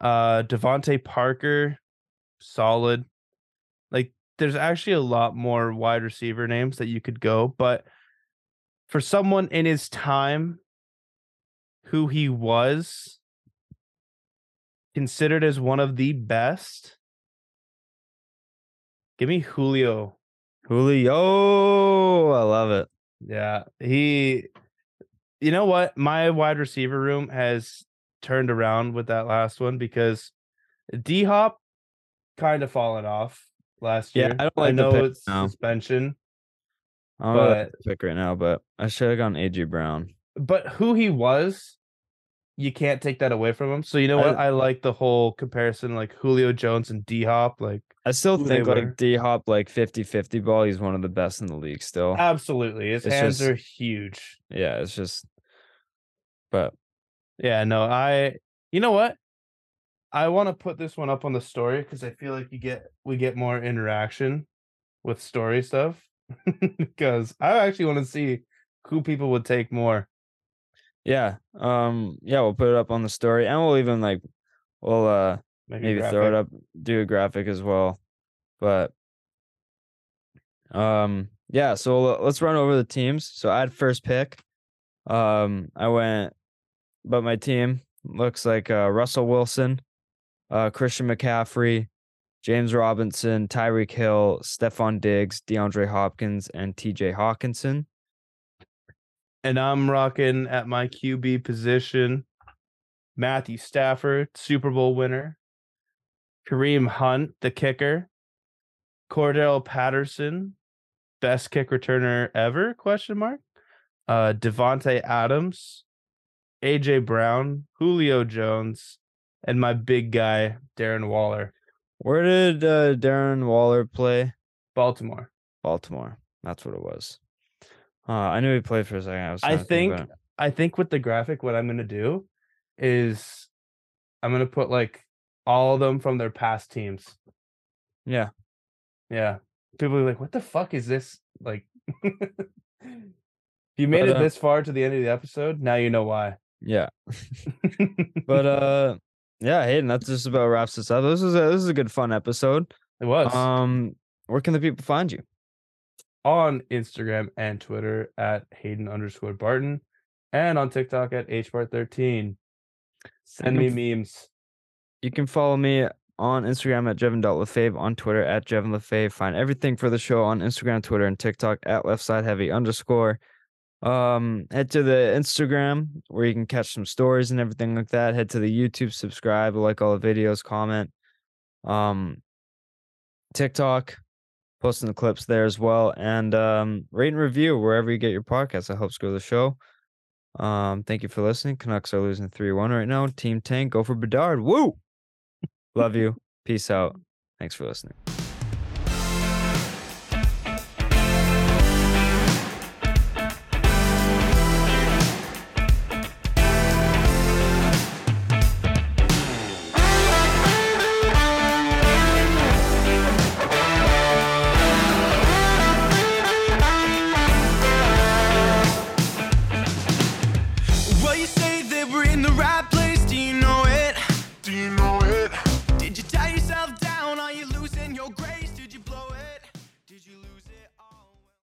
Uh DeVante Parker, solid. Like there's actually a lot more wide receiver names that you could go, but for someone in his time who he was considered as one of the best. Give me Julio. Julio, I love it. Yeah, he. You know what? My wide receiver room has turned around with that last one because D Hop kind of fallen off last Yeah, year. I don't like the know pick it's now. suspension, I don't know but the pick right now, but I should have gone AJ Brown. but who he was, you can't take that away from him. So you know what? I like the whole comparison, like Julio Jones and D Hop. Like I still think like D Hop, like 50 50 ball, he's one of the best in the league still. absolutely, his It's hands just- are huge. yeah, it's just, but Yeah, no, I you know what? I want to put this one up on the story because I feel like you get we get more interaction with story stuff. because I actually want to see who people would take more. Yeah, um, yeah, we'll put it up on the story and we'll even like, we'll uh Make maybe throw it up, do a graphic as well. But um, yeah, so let's run over the teams. So I had first pick. Um, I went, but my team looks like uh, Russell Wilson, uh, Christian McCaffrey, James Robinson, Tyreek Hill, Stefon Diggs, DeAndre Hopkins, and TJ Hockenson. And I'm rocking at my QB position Matthew Stafford, Super Bowl winner, Kareem Hunt, the kicker, Cordarrelle Patterson, best kick returner ever? Question mark. Uh, Davante Adams, AJ Brown, Julio Jones, and my big guy Darren Waller, Where did uh, Darren Waller play? Baltimore. Baltimore. That's what it was. Uh, I knew he played for a second. I was. I think. I think with the graphic, what I'm gonna do is I'm gonna put like all of them from their past teams. Yeah. Yeah. people are like, "What the fuck is this?" Like, if you made But, it uh, this far to the end of the episode, now you know why. Yeah. But uh yeah, Hayden, that just about wraps this up. This is a this is a good fun episode. it was Um where can the people find you? On Instagram and Twitter at Hayden underscore Barton, and on TikTok at hbart13. Send me memes. You can follow me on Instagram at Jevon.Lefave, on Twitter at Jevon Lefave. Find everything for the show on Instagram, Twitter, and TikTok at left side heavy underscore. Um, head to the Instagram where you can catch some stories and everything like that. Head to the YouTube, subscribe, like all the videos, comment. Um, TikTok, posting the clips there as well, and um, rate and review wherever you get your podcast. That helps grow the show. Um, thank you for listening. Canucks are losing 3 1 right now. Team Tank, go for Bedard. Woo! Love you. Peace out. Thanks for listening.